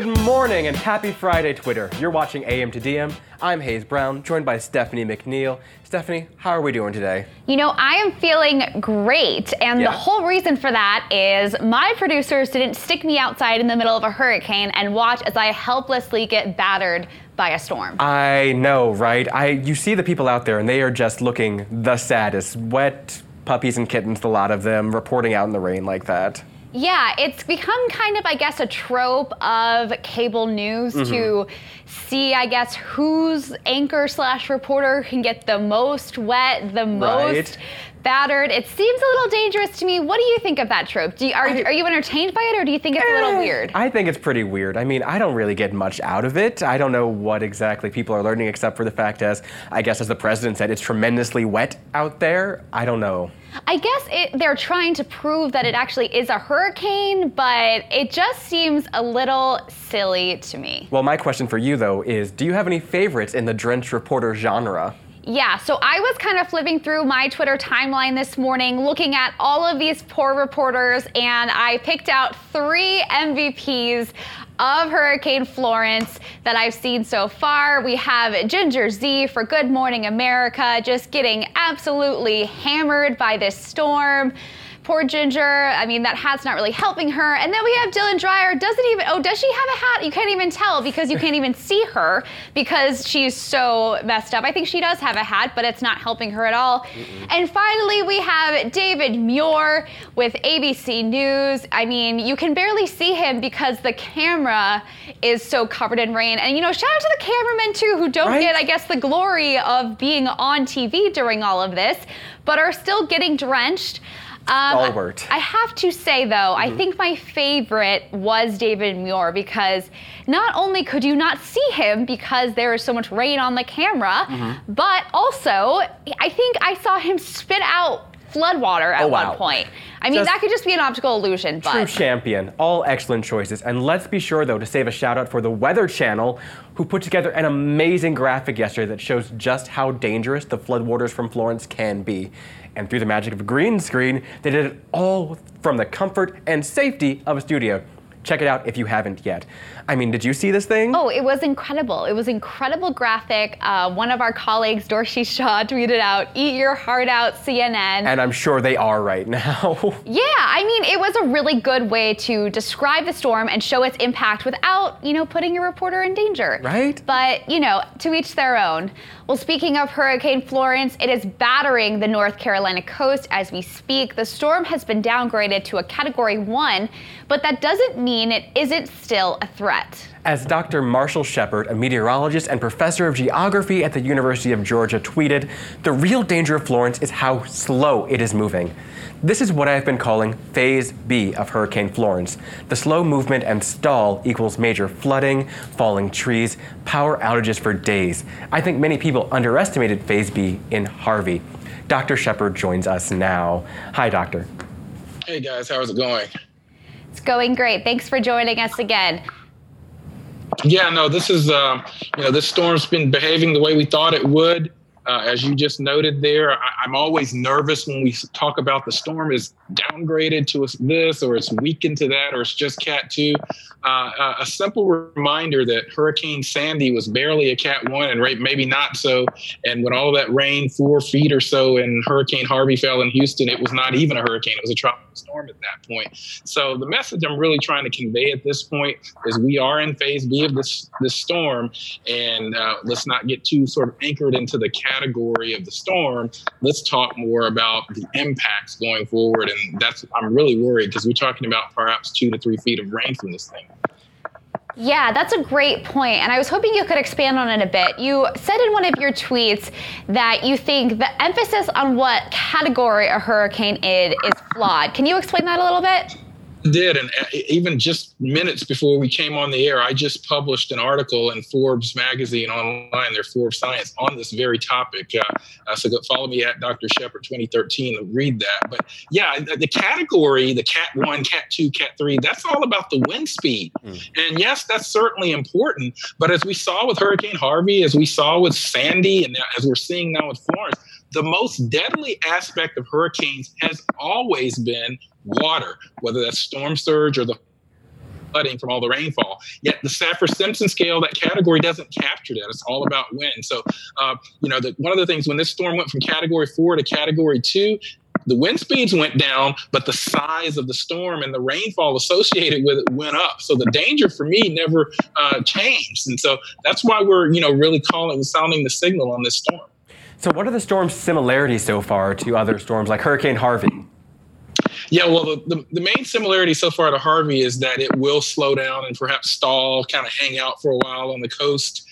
Good morning and happy Friday, Twitter. You're watching AM to DM. I'm Hayes Brown, joined by Stephanie McNeal. Stephanie, how are we doing today? You know, I am feeling great, and Yeah. the whole reason for that is my producers didn't stick me outside in the middle of a hurricane and watch as I helplessly get battered by a storm. I know, right? I you see the people out there and they are just looking the saddest. Wet puppies and kittens, a lot of them reporting out in the rain like that. Yeah, it's become kind of, I guess, a trope of cable news Mm-hmm. to see, I guess, whose anchor slash reporter can get the most wet, the most Right. Battered. It seems a little dangerous to me. What do you think of that trope? Do you, are, I- are you entertained by it, or do you think it's a little eh, weird? I think it's pretty weird. I mean, I don't really get much out of it. I don't know what exactly people are learning, except for the fact, as I guess, as the president said, it's tremendously wet out there. I don't know. I guess it, they're trying to prove that it actually is a hurricane, but it just seems a little silly to me. Well, my question for you, though, is do you have any favorites in the drenched reporter genre? Yeah, so I was kind of flipping through my Twitter timeline this morning, looking at all of these poor reporters, and I picked out three MVPs of Hurricane Florence that I've seen so far. We have Ginger Zee for Good Morning America, just getting absolutely hammered by this storm. Poor Ginger. I mean, that hat's not really helping her. And then we have Dylan Dreyer. Doesn't even, oh, does she have a hat? You can't even tell because you can't even see her because she's so messed up. I think she does have a hat, but it's not helping her at all. And finally, we have David Muir with ABC News. I mean, you can barely see him because the camera is so covered in rain. And, you know, shout out to the cameramen, too, who don't Right? get, I guess, the glory of being on TV during all of this, but are still getting drenched. Um, Stalwart. I have to say, though, I think my favorite was David Muir because not only could you not see him because there is so much rain on the camera, but also I think I saw him spit out floodwater at Oh, wow. one point. I mean, Just- that could just be an optical illusion, True champion. All excellent choices. And let's be sure, though, to save a shout out for the Weather Channel, who put together an amazing graphic yesterday that shows just how dangerous the floodwaters from Florence can be. And through the magic of a green screen, they did it all from the comfort and safety of a studio. Check it out if you haven't yet. I mean, did you see this thing? Oh, it was incredible. It was incredible graphic. Uh, one of our colleagues, Dorsey Shaw, tweeted out, "Eat your heart out, CNN." And I'm sure they are right now. Yeah, I mean, it was a really good way to describe the storm and show its impact without, you know, putting your reporter in danger. Right. But, you know, to each their own. Well, speaking of Hurricane Florence, it is battering the North Carolina coast as we speak. The storm has been downgraded to a category one, but that doesn't mean it isn't still a threat. As Dr. Marshall Shepherd, a meteorologist and professor of geography at the University of Georgia, tweeted, the real danger of Florence is how slow it is moving. This is what I have been calling Phase B of Hurricane Florence. The slow movement and stall equals major flooding, falling trees, power outages for days. I think many people underestimated Phase B in Harvey. Dr. Shepherd joins us now. Hi, Doctor. Hey guys, how's it going? It's going great. Thanks for joining us again. Yeah, no, this is uh, you know this storm's been behaving the way we thought it would. Uh, as you just noted there, I, I'm always nervous when we talk about the storm is downgraded to this, or it's weakened to that, or it's just Cat two. Uh, uh, a simple reminder that Hurricane Sandy was barely a Cat one, and right, maybe not so. And when all that rain, four feet or so, and Hurricane Harvey fell in Houston, it was not even a hurricane; it was a tropical storm at that point. So the message I'm really trying to convey at this point is we are in Phase B of this this storm, and uh, let's not get too sort of anchored into the category of the storm. Let's talk more about the impacts going forward, and that's I'm really worried because we're talking about perhaps two to three feet of rain from this thing. Yeah, that's a great point, and I was hoping you could expand on it a bit. You said in one of your tweets that you think the emphasis on what category a hurricane is is flawed. Can you explain that a little bit? Did and uh, even just minutes before we came on the air i just published an article in forbes magazine online their forbes science on this very topic. Uh, uh, so go follow me at dr shepherd 2013 to read that. But yeah the, the category the cat 1 cat 2 cat 3 that's all about the wind speed. And yes that's certainly important but as we saw with hurricane harvey as we saw with sandy and as we're seeing now with florence the most deadly aspect of hurricanes has always been water, whether that's storm surge or the flooding from all the rainfall. Yet the Saffir Simpson scale, that category doesn't capture that. It's all about wind. So, uh, you know, the, one of the things when this storm went from category four to category two, the wind speeds went down, but the size of the storm and the rainfall associated with it went up. So the danger for me never uh, changed, and so that's why we're you know really calling, sounding the signal on this storm. So what are the storm's similarities so far to other storms like Hurricane Harvey? Yeah, well, the, the, the, main similarity so far to Harvey is that it will slow down and perhaps stall, kind of hang out for a while on the coast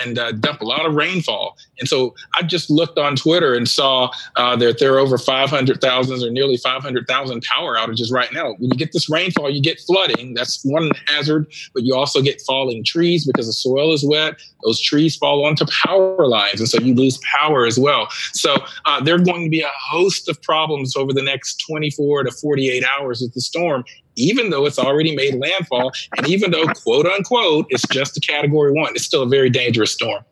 and uh, dump a lot of rainfall. And so I just looked on Twitter and saw uh, that there are over 500,000 or nearly 500,000 power outages right now. When you get this rainfall, you get flooding. That's one hazard, but you also get falling trees because the soil is wet. Those trees fall onto power lines, and so you lose power as well. So uh, there are going to be a host of problems over the next 24 to 48 hours with the storm even though it's already made landfall, and even though, quote unquote, it's just a category one, it's still a very dangerous storm.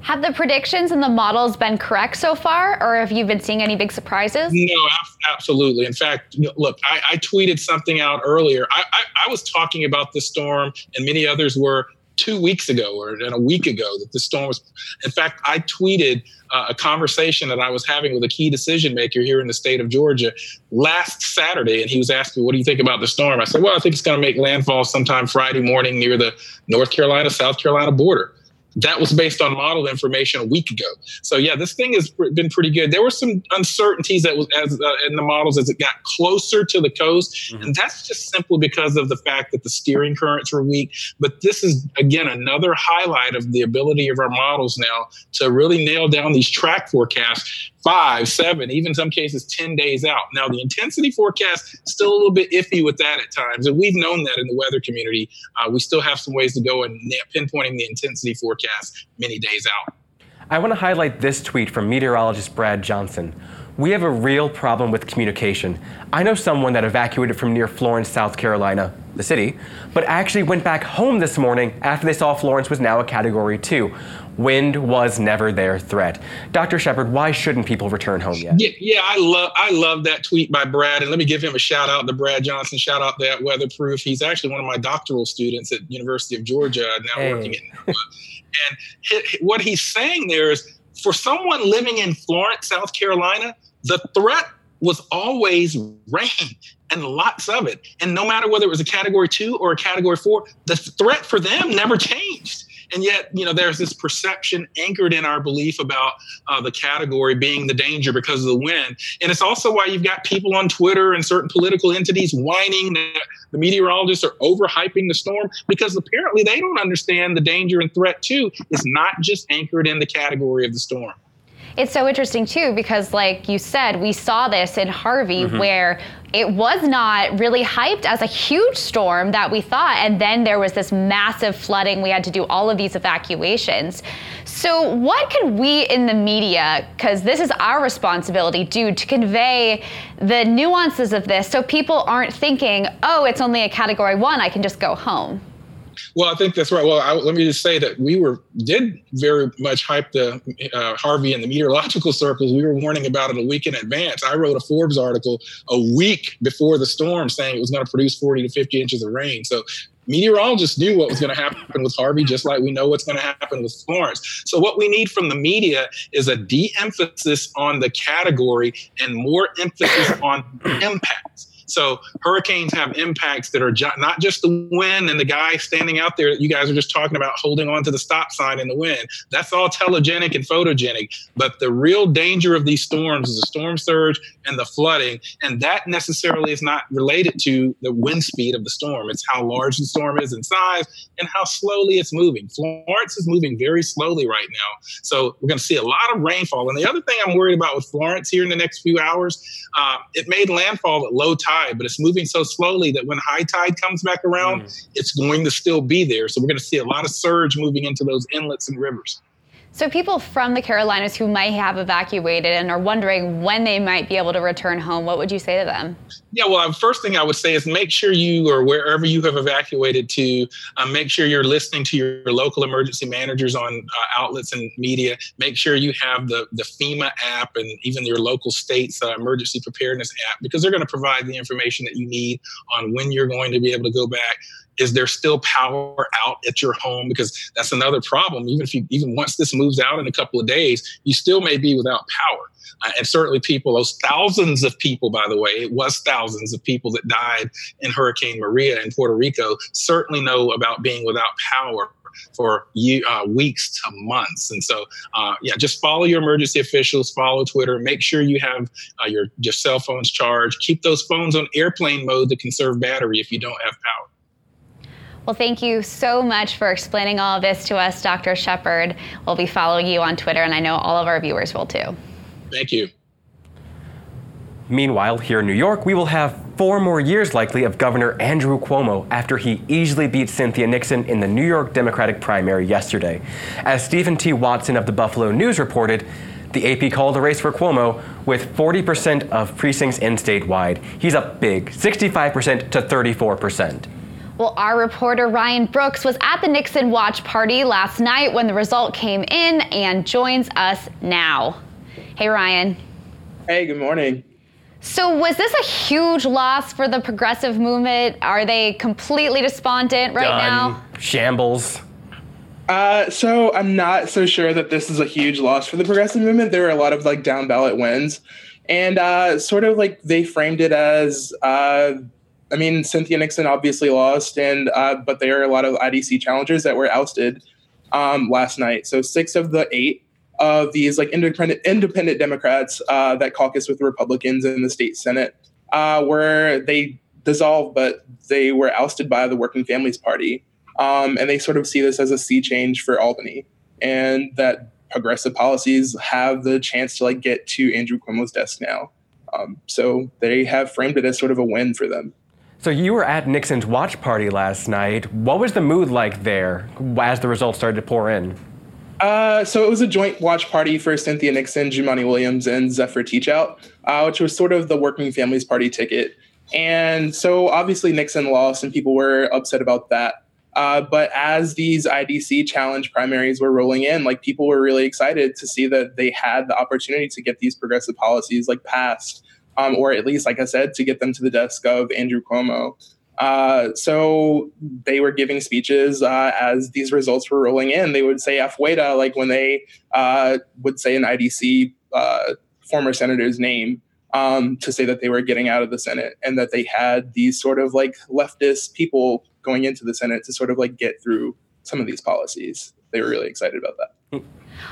Have the predictions and the models been correct so far, or have you been seeing any big surprises? No, absolutely. In fact, look, I, I tweeted something out earlier. I, I, I was talking about this storm, and many others were two weeks ago or a week ago that the storm was. In fact, I tweeted uh, a conversation that I was having with a key decision maker here in the state of Georgia last Saturday, and he was asking me, "What do you think about the storm?" I said, "Well, I think it's going to make landfall sometime Friday morning near the North Carolina South Carolina border." That was based on model information a week ago. So yeah, this thing has been pretty good. There were some uncertainties that was as uh, in the models as it got closer to the coast, mm-hmm. and that's just simply because of the fact that the steering currents were weak. But this is again another highlight of the ability of our models now to really nail down these track forecasts five, seven, even some cases 10 days out. Now, the intensity forecast still a little bit iffy with that at times, and we've known that in the weather community. Uh, we still have some ways to go in pinpointing the intensity forecast many days out. I want to highlight this tweet from meteorologist Brad Johnson. We have a real problem with communication. I know someone that evacuated from near Florence, South Carolina, the city, but actually went back home this morning after they saw Florence was now a category two. Wind was never their threat. Dr. Shepherd, why shouldn't people return home yet? Yeah, yeah, I love I love that tweet by Brad, and let me give him a shout out to Brad Johnson. Shout out that weatherproof. He's actually one of my doctoral students at University of Georgia, now hey. working at NOAA. And what he's saying there is, for someone living in Florence, South Carolina, the threat was always rain and lots of it. And no matter whether it was a category two or a category four, the threat for them never changed. And yet, you know, there's this perception anchored in our belief about uh, the category being the danger because of the wind. And it's also why you've got people on Twitter and certain political entities whining that the meteorologists are overhyping the storm because apparently they don't understand the danger and threat too is not just anchored in the category of the storm. It's so interesting too because, like you said, we saw this in Harvey mm-hmm. where it was not really hyped as a huge storm that we thought. And then there was this massive flooding. We had to do all of these evacuations. So, what can we in the media, because this is our responsibility, do to convey the nuances of this so people aren't thinking, oh, it's only a category one, I can just go home? Well, I think that's right. Well, I, let me just say that we were did very much hype the uh, Harvey in the meteorological circles. We were warning about it a week in advance. I wrote a Forbes article a week before the storm saying it was going to produce 40 to 50 inches of rain. So meteorologists knew what was going to happen with Harvey, just like we know what's going to happen with Florence. So, what we need from the media is a de emphasis on the category and more emphasis on impacts. So hurricanes have impacts that are not just the wind and the guy standing out there that you guys are just talking about holding on to the stop sign in the wind. That's all telegenic and photogenic. But the real danger of these storms is the storm surge and the flooding. And that necessarily is not related to the wind speed of the storm. It's how large the storm is in size and how slowly it's moving. Florence is moving very slowly right now. So we're going to see a lot of rainfall. And the other thing I'm worried about with Florence here in the next few hours, uh, it made landfall at low tide tide, but it's moving so slowly that when high tide comes back around, mm. it's going to still be there. So we're going to see a lot of surge moving into those inlets and rivers. So, people from the Carolinas who might have evacuated and are wondering when they might be able to return home, what would you say to them? Yeah, well, first thing I would say is make sure you or wherever you have evacuated to, um, make sure you're listening to your local emergency managers on uh, outlets and media. Make sure you have the, the FEMA app and even your local state's uh, emergency preparedness app because they're going to provide the information that you need on when you're going to be able to go back is there still power out at your home? Because that's another problem. Even if you, even once this moves out in a couple of days, you still may be without power. Uh, and certainly people, those thousands of people, by the way, it was thousands of people that died in Hurricane Maria in Puerto Rico, certainly know about being without power for uh, weeks to months. And so, uh, yeah, just follow your emergency officials, follow Twitter, make sure you have uh, your, your cell phones charged, keep those phones on airplane mode to conserve battery if you don't have power. Well, thank you so much for explaining all of this to us, Dr. Shepherd. We'll be following you on Twitter, and I know all of our viewers will too. Thank you. Meanwhile, here in New York, we will have four more years likely of Governor Andrew Cuomo after he easily beat Cynthia Nixon in the New York Democratic primary yesterday. As Stephen T. Watson of the Buffalo News reported, the AP called a race for Cuomo with 40% of precincts in statewide. He's up big, 65% to 34%. Well, our reporter Ryan Brooks was at the Nixon watch party last night when the result came in and joins us now. Hey, Ryan. Hey, good morning. So, was this a huge loss for the progressive movement? Are they completely despondent right Done. now? Shambles. Uh, so I'm not so sure that this is a huge loss for the progressive movement. There were a lot of like down ballot wins, and uh, sort of like they framed it as. Uh, I mean, Cynthia Nixon obviously lost, and uh, but there are a lot of IDC challengers that were ousted um, last night. So six of the eight of these like independent independent Democrats uh, that caucus with Republicans in the state Senate uh, were they dissolved, but they were ousted by the Working Families Party, um, and they sort of see this as a sea change for Albany, and that progressive policies have the chance to like get to Andrew Cuomo's desk now. Um, so they have framed it as sort of a win for them. So you were at Nixon's watch party last night. What was the mood like there as the results started to pour in? Uh, so it was a joint watch party for Cynthia Nixon, Jumaane Williams, and Zephyr Teachout, uh, which was sort of the Working Families Party ticket. And so obviously Nixon lost, and people were upset about that. Uh, but as these IDC challenge primaries were rolling in, like people were really excited to see that they had the opportunity to get these progressive policies like passed, um, or at least, like I said, to get them to the desk of Andrew Cuomo. Uh, so they were giving speeches uh, as these results were rolling in. They would say "afuera," like when they uh, would say an IDC uh, former senator's name um, to say that they were getting out of the Senate and that they had these sort of like leftist people going into the Senate to sort of like get through some of these policies. They were really excited about that.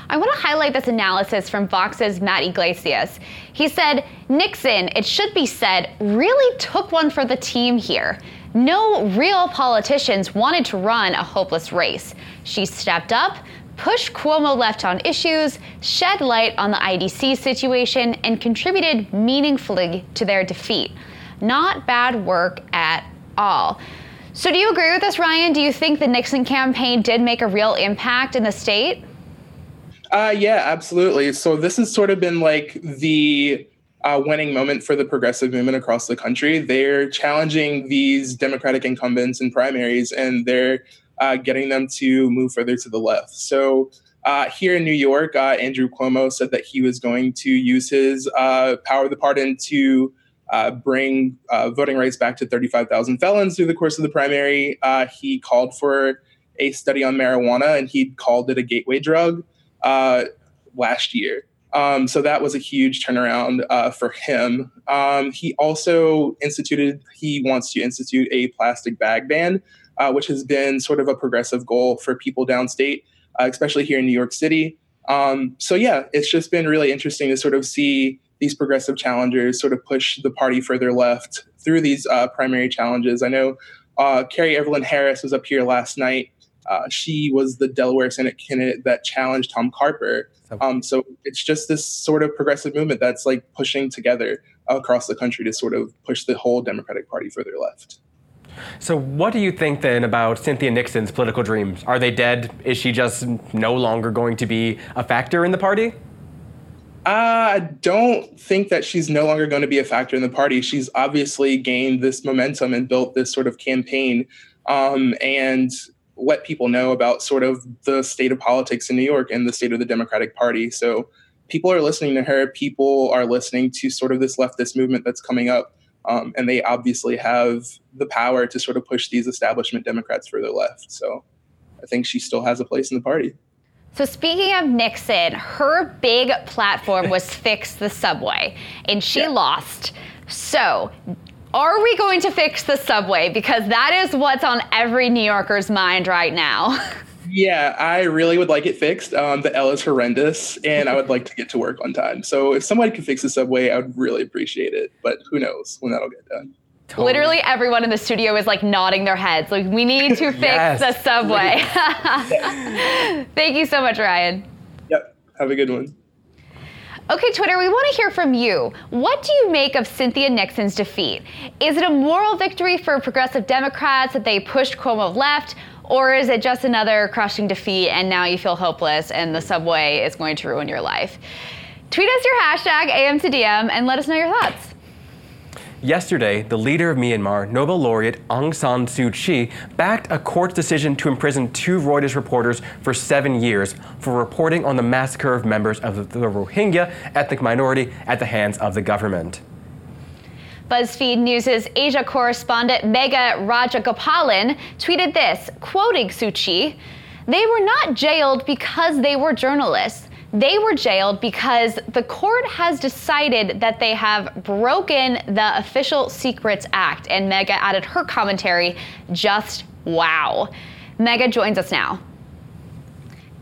I want to highlight this analysis from Vox's Matt Yglesias. He said, Nixon, it should be said, really took one for the team here. No real politicians wanted to run a hopeless race. She stepped up, pushed Cuomo left on issues, shed light on the IDC situation, and contributed meaningfully to their defeat. Not bad work at all. So, do you agree with this, Ryan? Do you think the Nixon campaign did make a real impact in the state? Uh, yeah, absolutely. So this has sort of been like the uh, winning moment for the progressive movement across the country. They're challenging these Democratic incumbents in primaries, and they're uh, getting them to move further to the left. So. Uh, here in New York, uh, Andrew Cuomo said that he was going to use his uh, power of the pardon to uh, bring voting rights back to 35,000 felons through the course of the primary. he called for a study on marijuana, and he called it a gateway drug uh, last year. Um, so that was a huge turnaround uh, for him. Um, he also instituted, he wants to institute a plastic bag ban, uh, which has been sort of a progressive goal for people downstate, uh, especially here in New York City. Um, so, yeah, it's just been really interesting to sort of see these progressive challengers sort of push the party further left through these uh, primary challenges. I know uh, Kerri Evelyn Harris was up here last night uh, she was the Delaware Senate candidate that challenged Tom Carper. Um, so it's just this sort of progressive movement that's like pushing together across the country to sort of push the whole Democratic Party further left. So, what do you think then about Cynthia Nixon's political dreams? Are they dead? Is she just no longer going to be a factor in the party? I don't think that she's no longer going to be a factor in the party. She's obviously gained this momentum and built this sort of campaign. Um, and let people know about sort of the state of politics in New York and the state of the Democratic Party. So people are listening to her. People are listening to sort of this leftist movement that's coming up. Um, and they obviously have the power to sort of push these establishment Democrats further left. So I think she still has a place in the party. So, speaking of Nixon, her big platform was fix the subway, and she yeah. lost. So, are we going to fix the subway? Because that is what's on every New Yorker's mind right now. Yeah, I really would like it fixed. Um, the L is horrendous, and I would like to get to work on time. So if somebody could fix the subway, I would really appreciate it. But who knows when that'll get done. Totally. Literally everyone in the studio is like nodding their heads. Like, we need to fix yes. the subway. Thank you so much, Ryan. Yep. Have a good one. Okay, Twitter, we want to hear from you. What do you make of Cynthia Nixon's defeat? Is it a moral victory for progressive Democrats that they pushed Cuomo left? Or is it just another crushing defeat and now you feel hopeless and the subway is going to ruin your life? Tweet us your hashtag AM2DM and let us know your thoughts. Yesterday, the leader of Myanmar, Nobel laureate Aung San Suu Kyi, backed a court's decision to imprison two Reuters reporters for seven years for reporting on the massacre of members of the Rohingya ethnic minority at the hands of the government. BuzzFeed News' Asia correspondent Megha Rajagopalan tweeted this, quoting Suu Kyi, They were not jailed because they were journalists. They were jailed because the court has decided that they have broken the Official Secrets Act. And Megha added her commentary, just wow. Megha joins us now.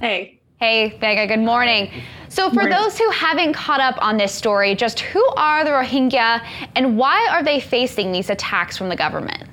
Hey. Hey, Megha, good morning. So, for those who haven't caught up on this story, just who are the Rohingya and why are they facing these attacks from the government?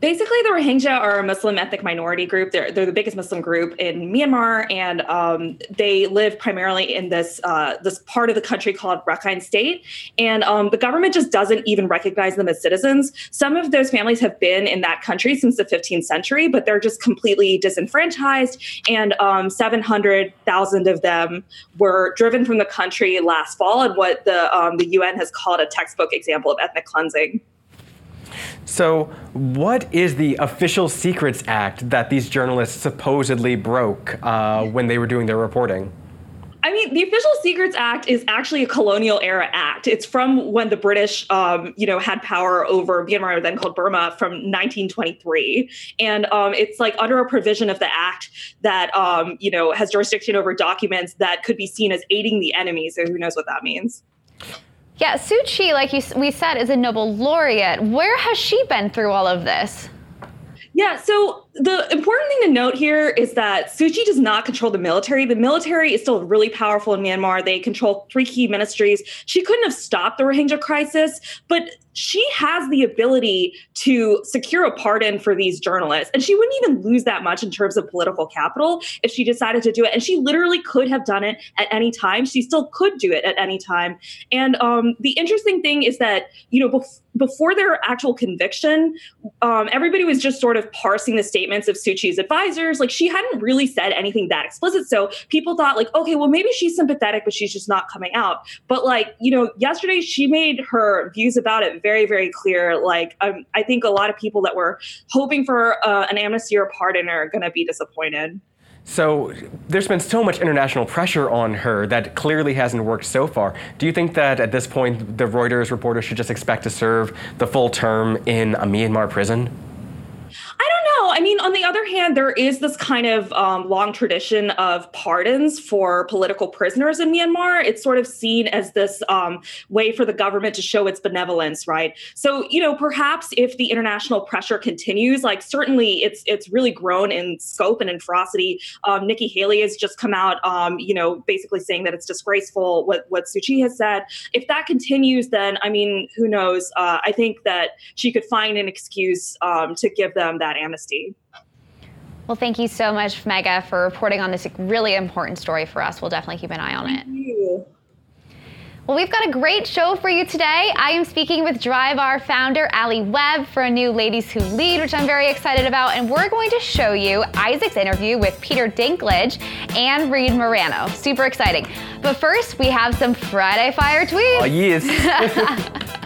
Basically the rohingya are a muslim ethnic minority group. They're, they're the biggest muslim group in myanmar and um, they live primarily in this uh, this part of the country called rakhine state. And um, the government just doesn't even recognize them as citizens. Some of those families have been in that country since the 15th century but they're just completely disenfranchised. And um, 700000 of them were driven from the country last fall and what the, um, the un has called a textbook example of ethnic cleansing so, what is the Official Secrets Act that these journalists supposedly broke uh, when they were doing their reporting? I mean, the Official Secrets Act is actually a colonial era act. It's from when the British, um, you know, had power over Myanmar, then called Burma, from 1923, and um, it's like under a provision of the act that um, you know has jurisdiction over documents that could be seen as aiding the enemy. So who knows what that means? Yeah, Suu Kyi, like you, we said, is a Nobel laureate. Where has she been through all of this? Yeah, so the important thing to note here is that Suu Kyi does not control the military. The military is still really powerful in Myanmar. They control three key ministries. She couldn't have stopped the Rohingya crisis, but she has the ability to secure a pardon for these journalists. And she wouldn't even lose that much in terms of political capital if she decided to do it. And she literally could have done it at any time. She still could do it at any time. And um, the interesting thing is that, you know, bef- before their actual conviction, um, everybody was just sort of parsing the statements of Suu Kyi's advisors. Like she hadn't really said anything that explicit. So people thought, like, okay, well, maybe she's sympathetic, but she's just not coming out. But like, you know, yesterday she made her views about it very, very clear. Like, um, I think a lot of people that were hoping for uh, an amnesty or pardon are going to be disappointed. So there's been so much international pressure on her that clearly hasn't worked so far. Do you think that at this point the Reuters reporter should just expect to serve the full term in a Myanmar prison? I mean, on the other hand, there is this kind of um, long tradition of pardons for political prisoners in Myanmar. It's sort of seen as this um, way for the government to show its benevolence, right? So, you know, perhaps if the international pressure continues, like certainly it's it's really grown in scope and in ferocity. Um, Nikki Haley has just come out, um, you know, basically saying that it's disgraceful what what Suu Kyi has said. If that continues, then I mean, who knows? Uh, I think that she could find an excuse um, to give them that amnesty. Well, thank you so much, Megha, for reporting on this really important story for us. We'll definitely keep an eye on it. Thank you. Well, we've got a great show for you today. I am speaking with Drybar founder Alli Webb for a new Ladies Who Lead, which I'm very excited about. And we're going to show you Isaac's interview with Peter Dinklage and Reed Morano. Super exciting. But first, we have some Friday Fire oh, tweets. Oh, yes.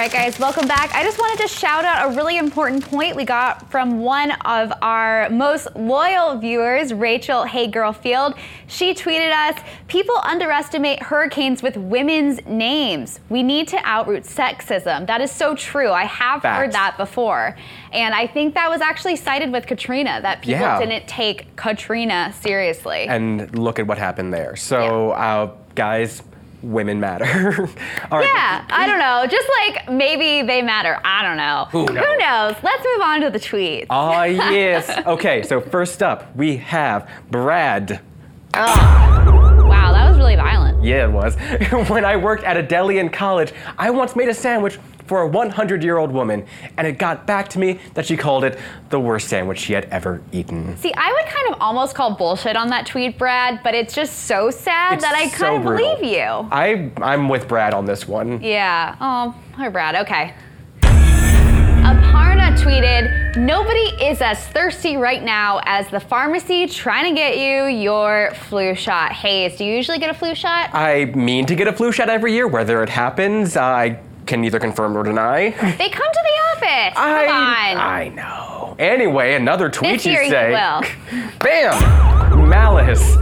right, guys, welcome back. I just wanted to shout out a really important point we got from one of our most loyal viewers, Rachel Hey Girlfield. She tweeted us People underestimate hurricanes with women's names. We need to outroot sexism. That is so true. I have Facts. heard that before. And I think that was actually cited with Katrina, that people Yeah. didn't take Katrina seriously. And look at what happened there. So, uh, guys, women matter. All right. Yeah, I don't know. Just like maybe they matter. I don't know. Who knows? Let's move on to the tweets. Ah, yes. Okay, so first up, we have Brad. Wow, that was really violent. Yeah, it was. when I worked at a deli in college, I once made a sandwich for a 100 year old woman, and it got back to me that she called it the worst sandwich she had ever eaten. See, I would kind of almost call bullshit on that tweet, Brad, but it's just so sad It's that I so kind of brutal. believe you. I, I'm with Brad on this one. Yeah. Oh, poor Brad. Okay. Aparna tweeted, Nobody is as thirsty right now as the pharmacy trying to get you your flu shot. Hayes, do you usually get a flu shot? I mean to get a flu shot every year, whether it happens, I can neither confirm nor deny. They come to the office. Come I, on. I know. Anyway, another tweet This you year you say. will. Bam! Malice.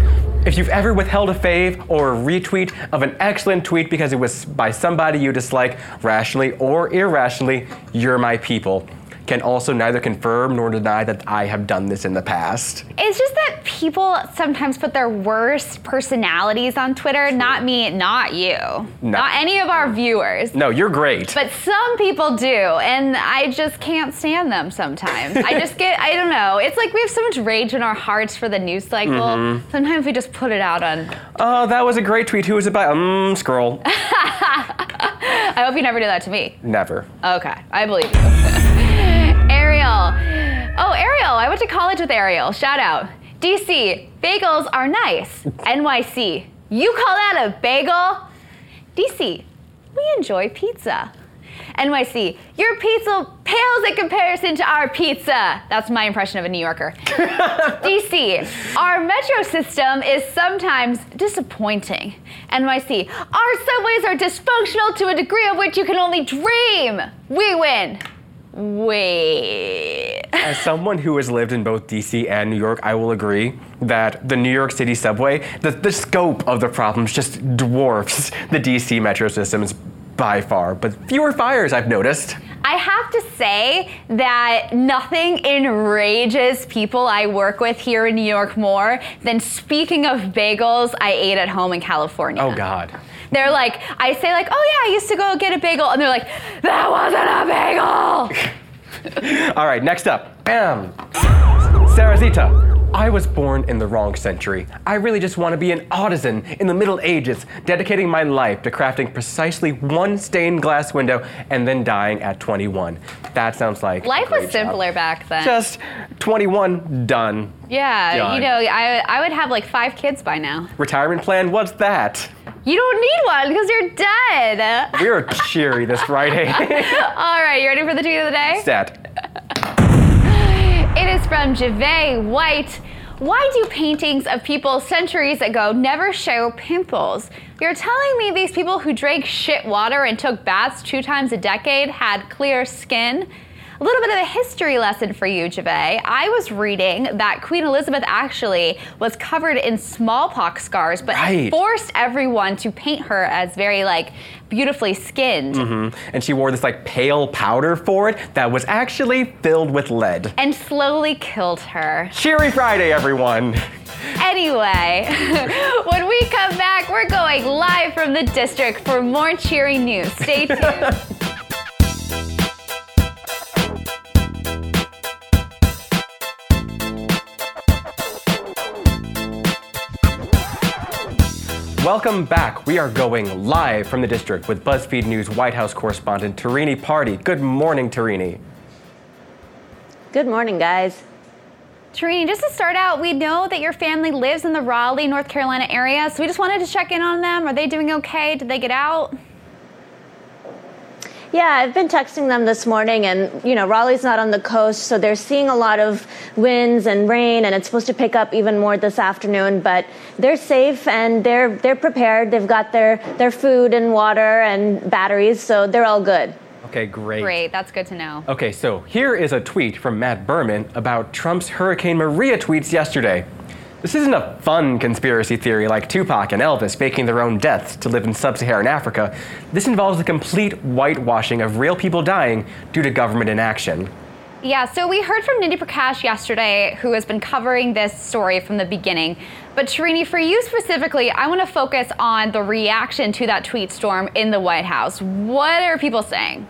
If you've ever withheld a fave or a retweet of an excellent tweet because it was by somebody you dislike rationally or irrationally, you're my people. Can also neither confirm nor deny that I have done this in the past. It's just that people sometimes put their worst personalities on Twitter. Not me, not you. Not any of our viewers. No, you're great. But some people do, and I just can't stand them sometimes. I just get, I don't know. It's like we have so much rage in our hearts for the news cycle. Mm-hmm. Sometimes we just put it out on. Oh, that was a great tweet. Who was it by? Um, scroll. I hope you never do that to me. Never. Okay, I believe you. Ariel. Oh, Ariel. I went to college with Ariel. Shout out. DC, bagels are nice. NYC, you call that a bagel? DC, we enjoy pizza. NYC, your pizza pales in comparison to our pizza. That's my impression of a New Yorker. DC, our metro system is sometimes disappointing. NYC, our subways are dysfunctional to a degree of which you can only dream. We win. Wait. As someone who has lived in both DC and New York, I will agree that the New York City subway, the, the scope of the problems just dwarfs the DC metro systems by far. But fewer fires, I've noticed. I have to say that nothing enrages people I work with here in New York more than speaking of bagels I ate at home in California. Oh, God. They're like, I say like, oh yeah, I used to go get a bagel, and they're like, that wasn't a bagel. All right, next up. Bam! Sarazita. I was born in the wrong century. I really just want to be an artisan in the Middle Ages, dedicating my life to crafting precisely one stained glass window and then dying at 21. That sounds like Life was job. simpler back then. Just 21, done. yeah, done. you know, I, I would have like five kids by now. Retirement plan, what's that? You don't need one because you're dead. We're cheery this Friday. All right, you ready for the tweet of the day? Set. It is from Jave White. Why do paintings of people centuries ago never show pimples? You're telling me these people who drank shit water and took baths two times a decade had clear skin? A little bit of a history lesson for you, Jave. I was reading that Queen Elizabeth actually was covered in smallpox scars, but Right. forced everyone to paint her as very like beautifully skinned. Mm-hmm. And she wore this like pale powder for it that was actually filled with lead. And slowly killed her. Cheery Friday, everyone. Anyway, when we come back, we're going live from the district for more cheery news. Stay tuned. Welcome back. We are going live from the district with BuzzFeed News White House correspondent Tarini Parti. Good morning, Tarini. Good morning, guys. Tarini, just to start out, we know that your family lives in the Raleigh, North Carolina area, so we just wanted to check in on them. Are they doing okay? Did they get out? Yeah, I've been texting them this morning, and you know, Raleigh's not on the coast, so they're seeing a lot of winds and rain, and it's supposed to pick up even more this afternoon. But they're safe and they're they're prepared. They've got their their food and water and batteries, so they're all good. Okay, great. Great, that's good to know. Okay, so here is a tweet from Matt Berman about Trump's Hurricane Maria tweets yesterday. This isn't a fun conspiracy theory like Tupac and Elvis faking their own deaths to live in sub Saharan Africa. This involves the complete whitewashing of real people dying due to government inaction. Yeah, so we heard from Nidhi Prakash yesterday, who has been covering this story from the beginning. But Tarini, for you specifically, I want to focus on the reaction to that tweet storm in the White House. What are people saying?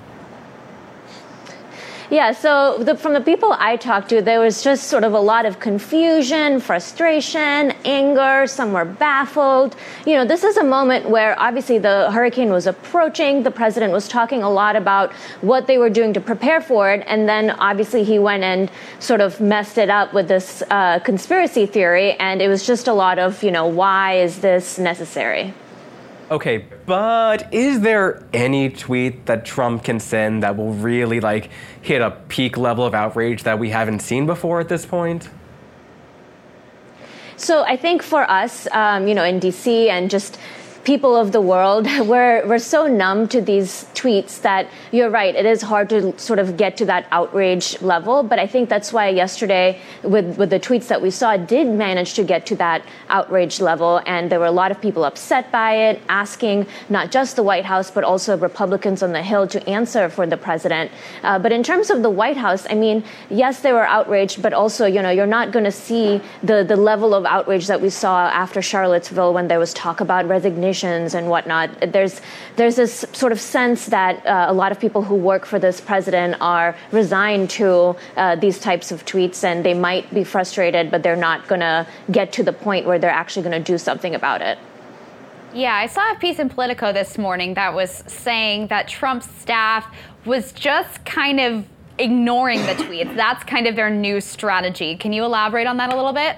Yeah, so the, from the people I talked to, there was just sort of a lot of confusion, frustration, anger. Some were baffled. You know, this is a moment where obviously the hurricane was approaching. The president was talking a lot about what they were doing to prepare for it. And then obviously he went and sort of messed it up with this uh, conspiracy theory. And it was just a lot of, you know, why is this necessary? Okay, but is there any tweet that Trump can send that will really like hit a peak level of outrage that we haven't seen before at this point? So I think for us, um, you know, in DC and just people of the world, we're, we're so numb to these tweets that you're right, it is hard to sort of get to that outrage level. But I think that's why yesterday, with, with the tweets that we saw, did manage to get to that outrage level. And there were a lot of people upset by it, asking not just the White House, but also Republicans on the Hill to answer for the president. Uh, but in terms of the White House, I mean, yes, they were outraged, but also, you know, you're not going to see the, the level of outrage that we saw after Charlottesville when there was talk about resignation and whatnot. There's there's this sort of sense that uh, a lot of people who work for this president are resigned to uh, these types of tweets, and they might be frustrated, but they're not going to get to the point where they're actually going to do something about it. Yeah, I saw a piece in Politico this morning that was saying that Trump's staff was just kind of ignoring the tweets. That's kind of their new strategy. Can you elaborate on that a little bit?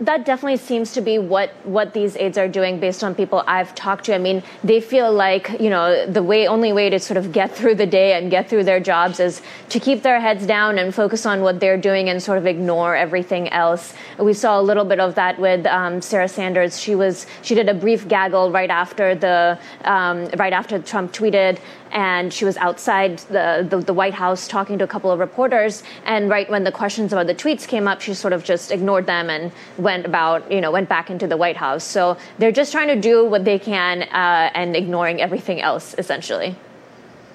That definitely seems to be what what these aides are doing based on people I've talked to. I mean, they feel like you know the way only way to sort of get through the day and get through their jobs is to keep their heads down and focus on what they're doing and sort of ignore everything else. We saw a little bit of that with um, Sarah Sanders. She was she did a brief gaggle right after the um, right after Trump tweeted and she was outside the, the, the, White House talking to a couple of reporters. And right when the questions about the tweets came up, she sort of just ignored them and went about, you know, went back into the White House. So they're just trying to do what they can uh, and ignoring everything else, essentially.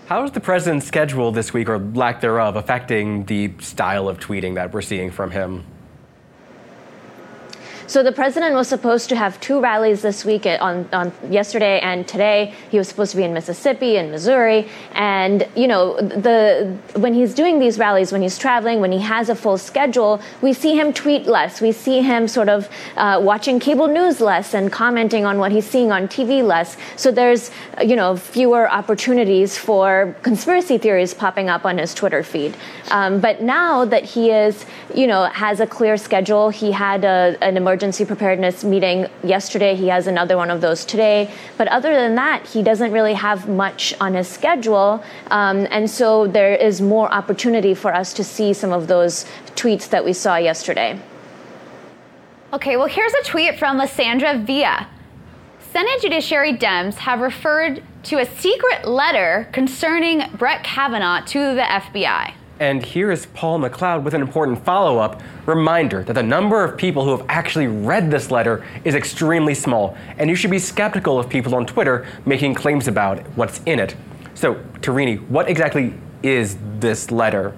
How is the president's schedule this week, or lack thereof, affecting the style of tweeting that we're seeing from him? So the president was supposed to have two rallies this week on, on yesterday and today. He was supposed to be in Mississippi and Missouri. And, you know, the when he's doing these rallies, when he's traveling, when he has a full schedule, we see him tweet less. We see him sort of uh, watching cable news less and commenting on what he's seeing on TV less. So there's, you know, fewer opportunities for conspiracy theories popping up on his Twitter feed. Um, but now that he is, you know, has a clear schedule, he had a, an emergency emergency preparedness meeting yesterday. He has another one of those today. But other than that, he doesn't really have much on his schedule. Um, and so there is more opportunity for us to see some of those tweets that we saw yesterday. Okay, well, here's a tweet from Lissandra Villa. Senate Judiciary Dems have referred to a secret letter concerning Brett Kavanaugh to the FBI. And here is Paul McLeod with an important follow up reminder that the number of people who have actually read this letter is extremely small, and you should be skeptical of people on Twitter making claims about what's in it. So, Tarini, what exactly is this letter?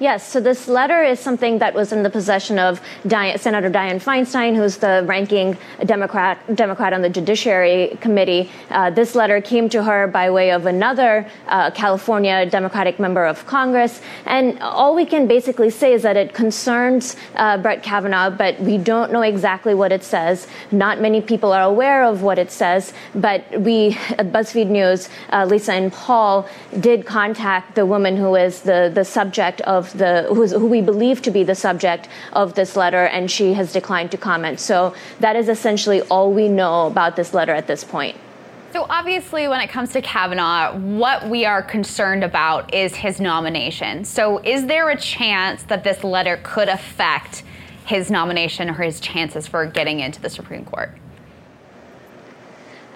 Yes, so this letter is something that was in the possession of Senator Dianne Feinstein, who's the ranking Democrat, Democrat on the Judiciary Committee. Uh, this letter came to her by way of another uh, California Democratic member of Congress. And all we can basically say is that it concerns uh, Brett Kavanaugh, but we don't know exactly what it says. Not many people are aware of what it says, but we at BuzzFeed News, uh, Lisa and Paul, did contact the woman who is the, the subject of the who we believe to be the subject of this letter, and she has declined to comment. So that is essentially all we know about this letter at this point. So, obviously, when it comes to Kavanaugh, what we are concerned about is his nomination. So, is there a chance that this letter could affect his nomination or his chances for getting into the Supreme Court?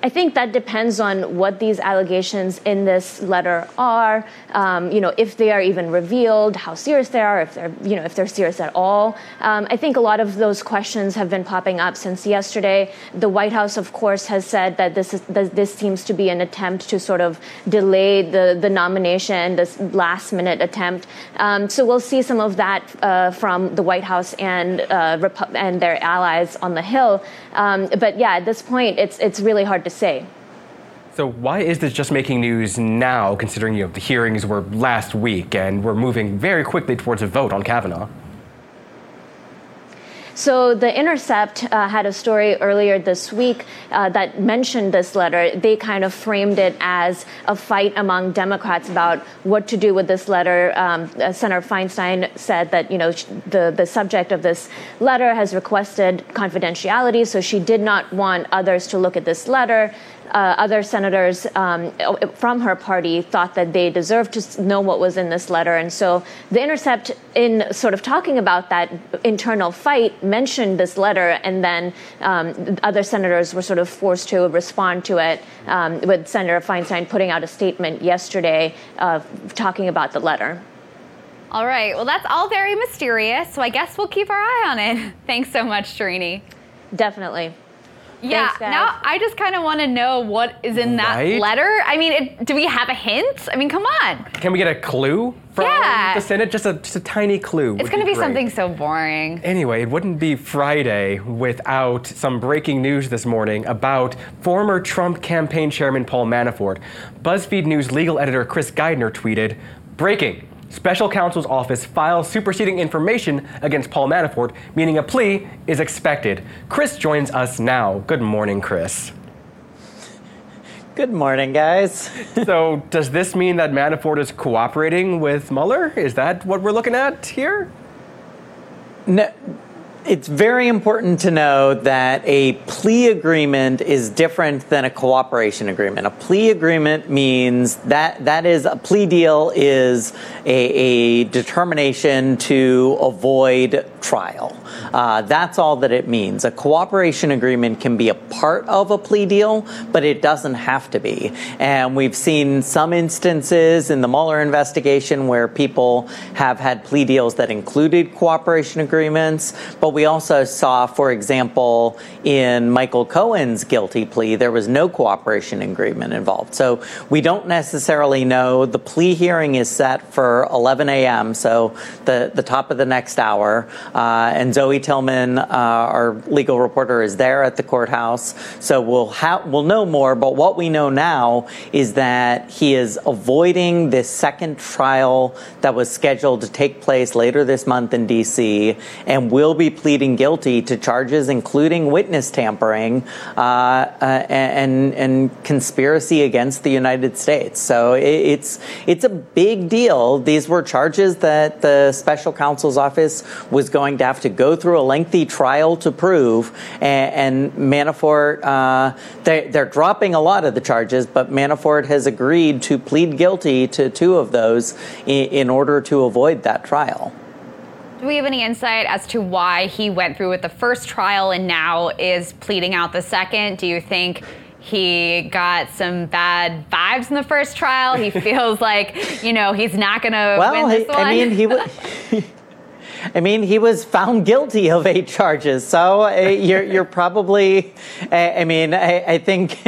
I think that depends on what these allegations in this letter are. Um, you know, if they are even revealed, how serious they are, if they're you know if they're serious at all. Um, I think a lot of those questions have been popping up since yesterday. The White House, of course, has said that this is that this seems to be an attempt to sort of delay the the nomination, this last minute attempt. Um, so we'll see some of that uh, from the White House and uh, Repu- and their allies on the Hill. Um, but yeah, at this point, it's it's really hard to say. So why is this just making news now, considering you know the hearings were last week and we're moving very quickly towards a vote on Kavanaugh? So The Intercept uh, had a story earlier this week uh, that mentioned this letter. They kind of framed it as a fight among Democrats about what to do with this letter. Um, uh, Senator Feinstein said that you know the the subject of this letter has requested confidentiality, so she did not want others to look at this letter uh, other senators um, from her party thought that they deserved to know what was in this letter. And so the Intercept, in sort of talking about that internal fight, mentioned this letter, and then um, other senators were sort of forced to respond to it, um, with Senator Feinstein putting out a statement yesterday uh, talking about the letter. All right. Well, that's all very mysterious. So I guess we'll keep our eye on it. Thanks so much, Tarini. Definitely. Yeah. Thanks, now I just kind of want to know what is in that Right? letter. I mean, it, do we have a hint? I mean, come on. Can we get a clue from Yeah. the Senate? Just a just a tiny clue. It's would going to be great. something so boring. Anyway, it wouldn't be Friday without some breaking news this morning about former Trump campaign chairman Paul Manafort. BuzzFeed News legal editor Chris Geidner tweeted, Breaking. Special counsel's office files superseding information against Paul Manafort, meaning a plea is expected. Chris joins us now. Good morning, Chris. Good morning, guys. so, does this mean that Manafort is cooperating with Mueller? Is that what we're looking at here? No, it's very important to know that a plea agreement is different than a cooperation agreement. A plea agreement means that that is a plea deal is a, a determination to avoid trial. Uh, that's all that it means. A cooperation agreement can be a part of a plea deal, but it doesn't have to be. And we've seen some instances in the Mueller investigation where people have had plea deals that included cooperation agreements, but we also saw, for example, in Michael Cohen's guilty plea, there was no cooperation agreement involved. So we don't necessarily know. The plea hearing is set for 11 a.m., so the, the top of the next hour. Uh, and Zoe Tillman, uh, our legal reporter, is there at the courthouse. So we'll ha- we'll know more. But what we know now is that he is avoiding this second trial that was scheduled to take place later this month in D.C. and will be pleading guilty to charges including witness tampering uh, uh, and and conspiracy against the United States. So it, it's it's a big deal. These were charges that the special counsel's office was going to have to go through a lengthy trial to prove, and, and Manafort uh, they, they're dropping a lot of the charges, but Manafort has agreed to plead guilty to two of those in, in order to avoid that trial. Do we have any insight as to why he went through with the first trial and now is pleading out the second? Do you think he got some bad vibes in the first trial? He feels like, you know, he's not going to Well, win this I, one? I mean, he was. I mean, he was found guilty of eight charges, so uh, you're, you're probably. I, I mean, I, I think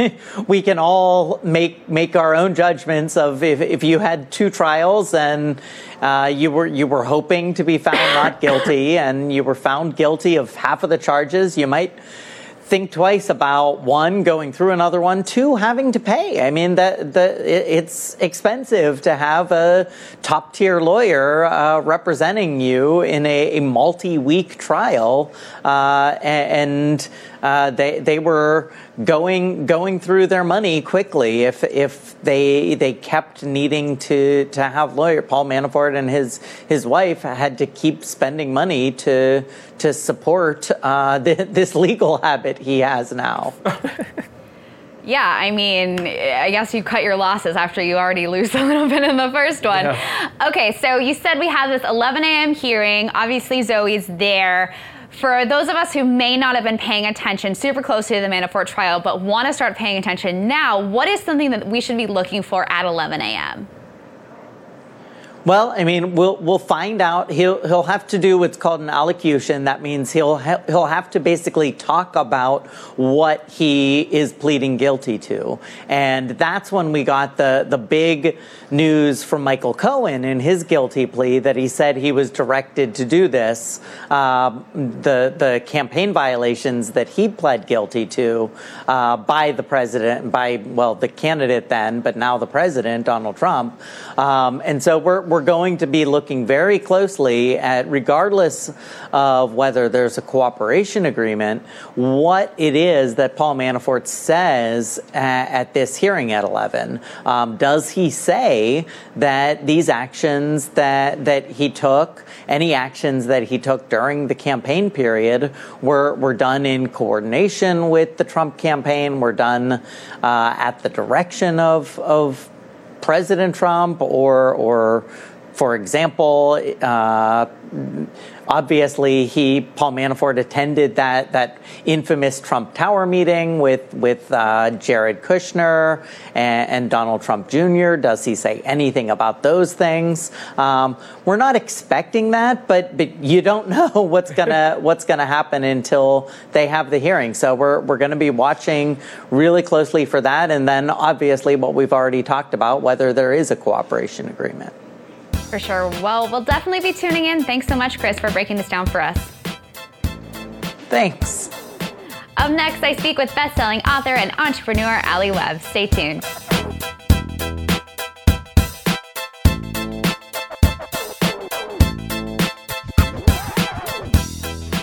we can all make make our own judgments of if, if you had two trials and uh, you were you were hoping to be found not guilty and you were found guilty of half of the charges, you might think twice about one going through another one two having to pay. I mean the, the it's expensive to have a top tier lawyer uh, representing you in a, a multi-week trial uh, and uh, they they were going going through their money quickly if if they they kept needing to to have lawyer Paul Manafort and his his wife had to keep spending money to to support uh, th- this legal habit he has now. Yeah, I mean, I guess you cut your losses after you already lose a little bit in the first one. Yeah. Okay, so you said we have this 11 a.m. hearing. Obviously, Zoe's there. For those of us who may not have been paying attention super closely to the Manafort trial, but want to start paying attention now, what is something that we should be looking for at 11 a.m.? Well, I mean, we'll we'll find out. He'll he'll have to do what's called an allocution. That means he'll ha- he'll have to basically talk about what he is pleading guilty to, and that's when we got the the big news from Michael Cohen in his guilty plea that he said he was directed to do this. Um, the the campaign violations that he pled guilty to uh, by the president, by well the candidate then, but now the president Donald Trump, um, and so we're, we're we're going to be looking very closely at, regardless of whether there's a cooperation agreement, what it is that Paul Manafort says at, at this hearing at 11. Um, does he say that these actions that that he took, any actions that he took during the campaign period, were were done in coordination with the Trump campaign, were done uh, at the direction of of President Trump or or for example, uh, obviously he Paul Manafort attended that that infamous Trump Tower meeting with with uh, Jared Kushner and, and, Donald Trump Jr. Does he say anything about those things? Um, we're not expecting that, but but you don't know what's gonna what's gonna happen until they have the hearing. So we're we're going to be watching really closely for that, and then obviously what we've already talked about, whether there is a cooperation agreement. For sure. Well, we'll definitely be tuning in. Thanks so much, Chris, for breaking this down for us. Thanks. Up next, I speak with best-selling author and entrepreneur Alli Webb. Stay tuned.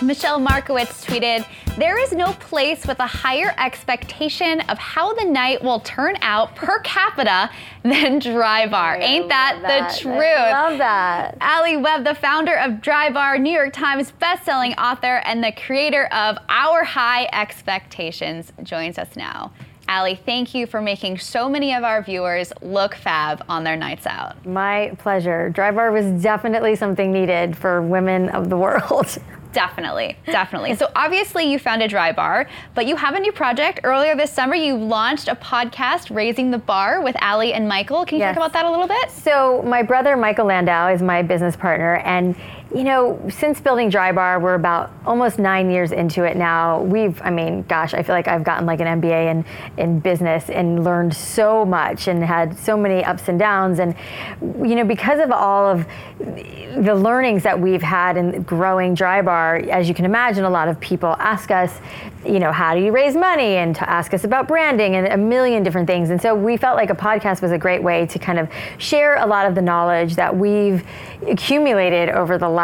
Michelle Markowitz tweeted, There is no place with a higher expectation of how the night will turn out per capita than Drybar. Ain't that, that, the truth? I love that. Alli Webb, the founder of Drybar, New York Times bestselling author, and the creator of Our High Expectations, joins us now. Alli, thank you for making so many of our viewers look fab on their nights out. My pleasure. Drybar was definitely something needed for women of the world. Definitely, definitely. so obviously you found a dry bar, but you have a new project. Earlier this summer, you launched a podcast, Raising the Bar, with Alli and Michael. Can you yes. talk about that a little bit? So my brother Michael Landau is my business partner, and you know, since building Drybar, we're about almost nine years into it now. We've, I mean, gosh, I feel like I've gotten like an MBA in, in business and learned so much and had so many ups and downs. And, you know, because of all of the learnings that we've had in growing Drybar, as you can imagine, a lot of people ask us, you know, how do you raise money and to ask us about branding and a million different things. And so we felt like a podcast was a great way to kind of share a lot of the knowledge that we've accumulated over the last,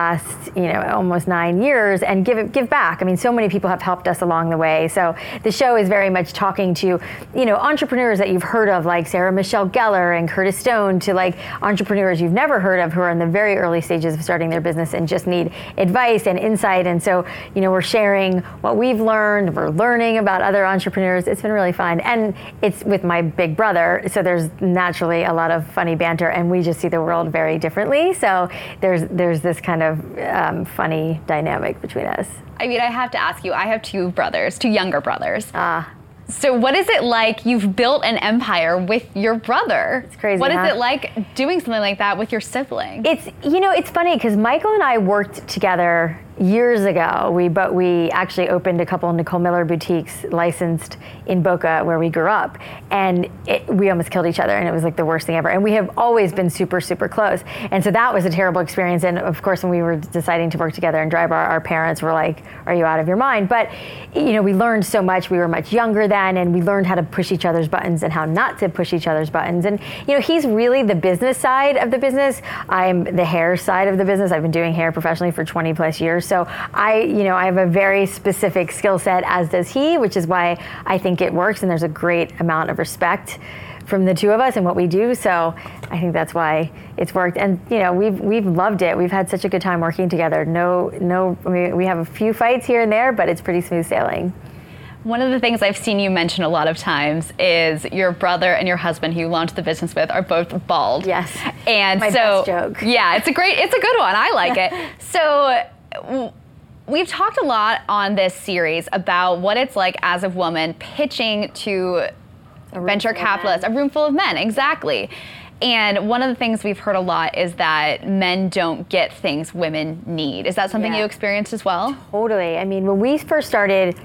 you know, almost nine years and give it, give back. I mean, so many people have helped us along the way. So the show is very much talking to, you know, entrepreneurs that you've heard of, like Sarah Michelle Gellar and Curtis Stone, to like entrepreneurs you've never heard of who are in the very early stages of starting their business and just need advice and insight. And so, you know, we're sharing what we've learned, we're learning about other entrepreneurs. It's been really fun. And it's with my big brother. So there's naturally a lot of funny banter and we just see the world very differently. So there's there's this kind of um, funny dynamic between us. I mean, I have to ask you. I have two brothers, two younger brothers. Ah. So, what is it like? You've built an empire with your brother. It's crazy. What huh? is it like doing something like that with your sibling? It's you know, it's funny because Michael and I worked together years ago. We but we actually opened a couple Nicole Miller boutiques licensed in Boca where we grew up, and it, we almost killed each other, and it was like the worst thing ever. And we have always been super super close, and so that was a terrible experience. And of course, when we were deciding to work together in Drybar, our parents were like, "Are you out of your mind?" But you know, we learned so much. We were much younger then, and we learned how to push each other's buttons and how not to push each other's buttons. And you know, he's really the business side of the business. I'm the hair side of the business. I've been doing hair professionally for 20 plus years. So I, you know, I have a very specific skill set, as does he, which is why I think it works. And there's a great amount of respect from the two of us and what we do. So I think that's why it's worked. And you know, we've we've loved it. We've had such a good time working together. No, no, I mean, we have a few fights here and there, but it's pretty smooth sailing. One of the things I've seen you mention a lot of times is your brother and your husband, who you launched the business with, are both bald. Yes. And My so, joke. yeah, it's a great, it's a good one. I like it. So we've talked a lot on this series about what it's like as a woman pitching to venture capitalists, a room full of men, exactly. And one of the things we've heard a lot is that men don't get things women need. Is that something Yeah. you experienced as well? Totally. I mean, when we first started,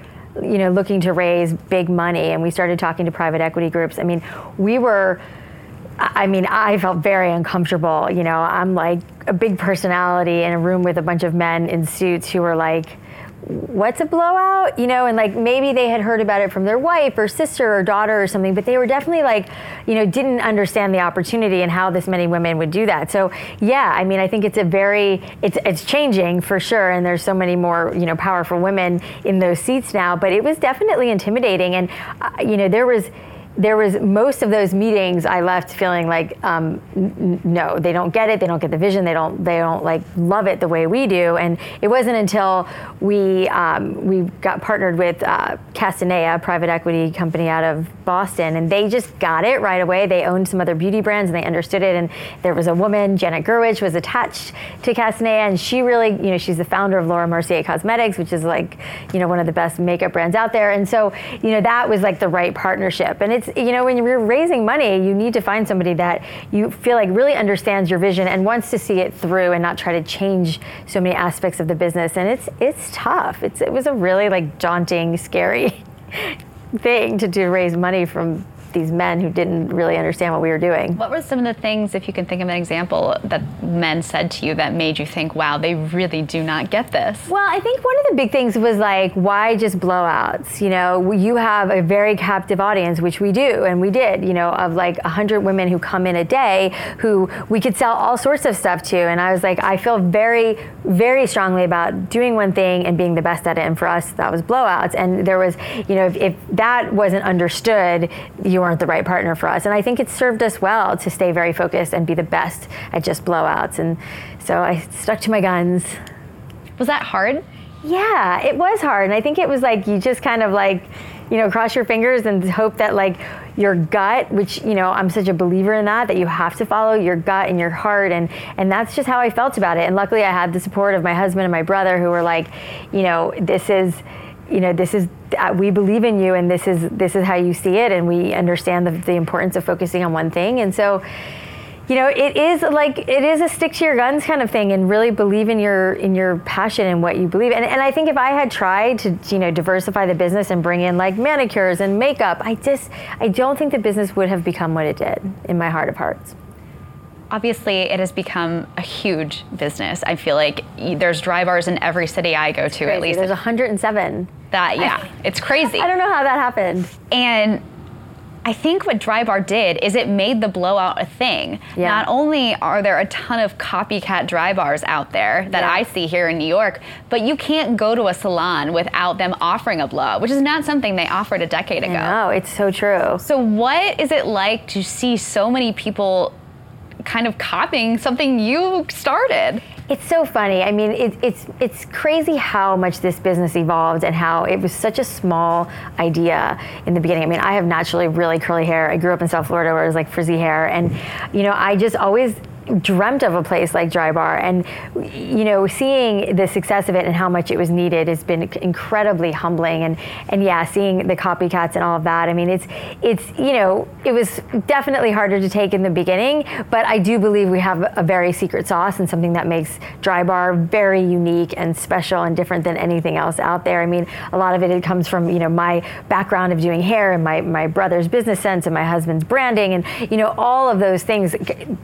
you know, looking to raise big money and we started talking to private equity groups, I mean, we were I mean, I felt very uncomfortable. You know, I'm like a big personality in a room with a bunch of men in suits who were like, what's a blowout? You know, and like maybe they had heard about it from their wife or sister or daughter or something, but they were definitely like, you know, didn't understand the opportunity and how this many women would do that. So yeah, I mean, I think it's a very, it's it's changing for sure, and there's so many more, you know, powerful women in those seats now. But it was definitely intimidating, and uh, you know, there was there was most of those meetings I left feeling like um, n- no they don't get it they don't get the vision they don't they don't like love it the way we do. And it wasn't until we um, we got partnered with uh, Castanea a private equity company out of Boston and they just got it right away. They owned some other beauty brands and they understood it. And there was a woman Janet Gurwitch was attached to Castanea and she really you know she's the founder of Laura Mercier Cosmetics which is like you know one of the best makeup brands out there. And so you know that was like the right partnership. And it's you know when you're raising money you need to find somebody that you feel like really understands your vision and wants to see it through and not try to change so many aspects of the business. And it's it's tough. It's it was a really like daunting scary thing to do raise money from these men who didn't really understand what we were doing What were some of the things, if you can think of an example, that men said to you that made you think, wow, they really do not get this? Well, I think one of the big things was like, why just blowouts? You know, you have a very captive audience, which we do, and we did, you know, of like 100 women who come in a day who we could sell all sorts of stuff to. And I was like, I feel very, very strongly about doing one thing and being the best at it. And for us, that was blowouts. And there was, you know, if, if that wasn't understood, you weren't the right partner for us. And I think it served us well to stay very focused and be the best at just blowouts. And so I stuck to my guns. Was that hard? Yeah, it was hard. And I think it was like you just kind of like, you know, cross your fingers and hope that like your gut, which, you know, I'm such a believer in that, that you have to follow your gut and your heart. And, and that's just how I felt about it. And luckily I had the support of my husband and my brother who were like, you know, this is, you know, this is, uh, we believe in you and this is, this is how you see it. And we understand the, the importance of focusing on one thing. And so, you know it is like it is a stick to your guns kind of thing and really believe in your in your passion and what you believe and, and i think if i had tried to you know diversify the business and bring in like manicures and makeup i just i don't think the business would have become what it did in my heart of hearts Obviously, it has become a huge business. I feel like there's dry bars in every city I go to, at least. there's 107 that, yeah, it's crazy. i don't know how that happened And I think what Drybar did is it made the blowout a thing. Yeah. Not only are there a ton of copycat dry bars out there that Yeah. I see here in New York, but you can't go to a salon without them offering a blowout, which is not something they offered a decade ago. no it's so true So, what is it like to see so many people kind of copying something you started? It's so funny. I mean, it, it's it's crazy how much this business evolved and how it was such a small idea in the beginning. I mean, I have naturally really curly hair. I grew up in South Florida where it was like frizzy hair, and you know, I just always dreamt of a place like Drybar, and you know, seeing the success of it and how much it was needed has been incredibly humbling. And and yeah, seeing the copycats and all of that. I mean, it's it's you know, it was definitely harder to take in the beginning, but I do believe we have a very secret sauce and something that makes Drybar very unique and special and different than anything else out there. I mean, a lot of it, it comes from you know my background of doing hair and my my brother's business sense and my husband's branding and you know all of those things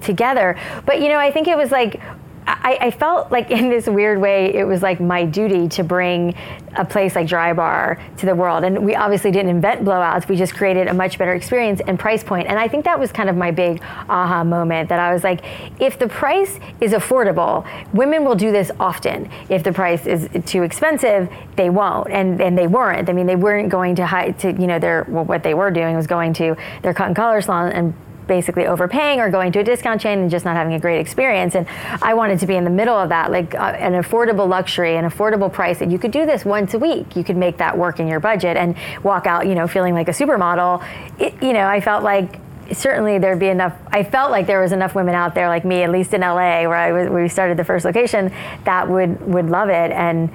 together. But you know, I think it was like. I, I felt like in this weird way, it was like my duty to bring a place like Drybar to the world. And we obviously didn't invent blowouts. We just created a much better experience and price point. And I think that was kind of my big aha moment that I was like, if the price is affordable, women will do this often. If the price is too expensive, they won't. And and they weren't. I mean, they weren't going to hide to you know their well, what they were doing was going to their cut and color salon and basically overpaying or going to a discount chain and just not having a great experience. And I wanted to be in the middle of that, like uh, an affordable luxury, an affordable price. And you could do this once a week. You could make that work in your budget and walk out, you know, feeling like a supermodel. It, you know, I felt like certainly there'd be enough. I felt like there was enough women out there like me, at least in LA, where I was, where we started the first location, that would would love it. And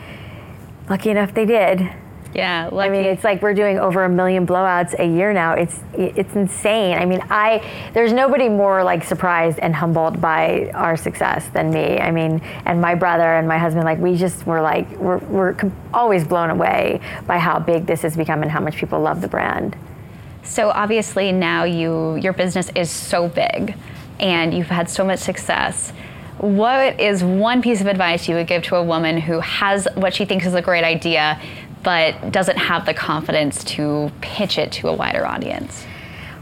lucky enough they did. Yeah, I mean, it's like we're doing over a million blowouts a year now. It's it's insane. I mean, I there's nobody more like surprised and humbled by our success than me. I mean, and my brother and my husband, like we just were like we're we're always blown away by how big this has become and how much people love the brand. So obviously now you your business is so big and you've had so much success. What is one piece of advice you would give to a woman who has what she thinks is a great idea but doesn't have the confidence to pitch it to a wider audience?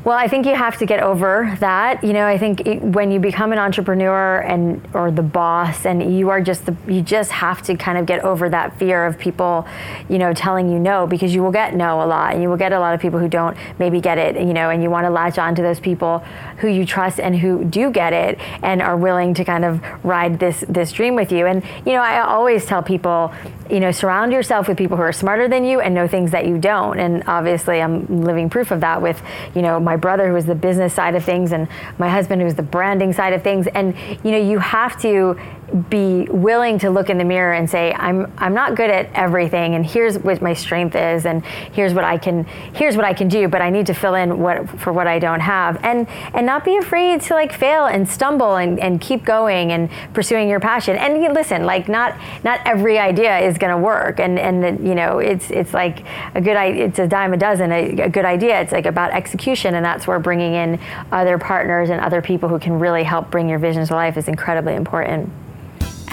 Well, I think you have to get over that. You know, I think it, when you become an entrepreneur and or the boss, and you are just the, you just have to kind of get over that fear of people, you know, telling you no because you will get no a lot, and you will get a lot of people who don't maybe get it. You know, and you want to latch on to those people who you trust and who do get it and are willing to kind of ride this this dream with you. And you know, I always tell people, you know, surround yourself with people who are smarter than you and know things that you don't. And obviously, I'm living proof of that with, you know, my brother who is the business side of things and my husband who's the branding side of things. And you know, you have to be willing to look in the mirror and say I'm I'm not good at everything and here's what my strength is and here's what I can here's what I can do but I need to fill in what for what I don't have. And and not be afraid to like fail and stumble and, and keep going and pursuing your passion. And you listen like not not every idea is going to work and and you know it's it's like a good it's a dime a dozen a, a good idea. It's like about execution and that's where bringing in other partners and other people who can really help bring your vision to life is incredibly important.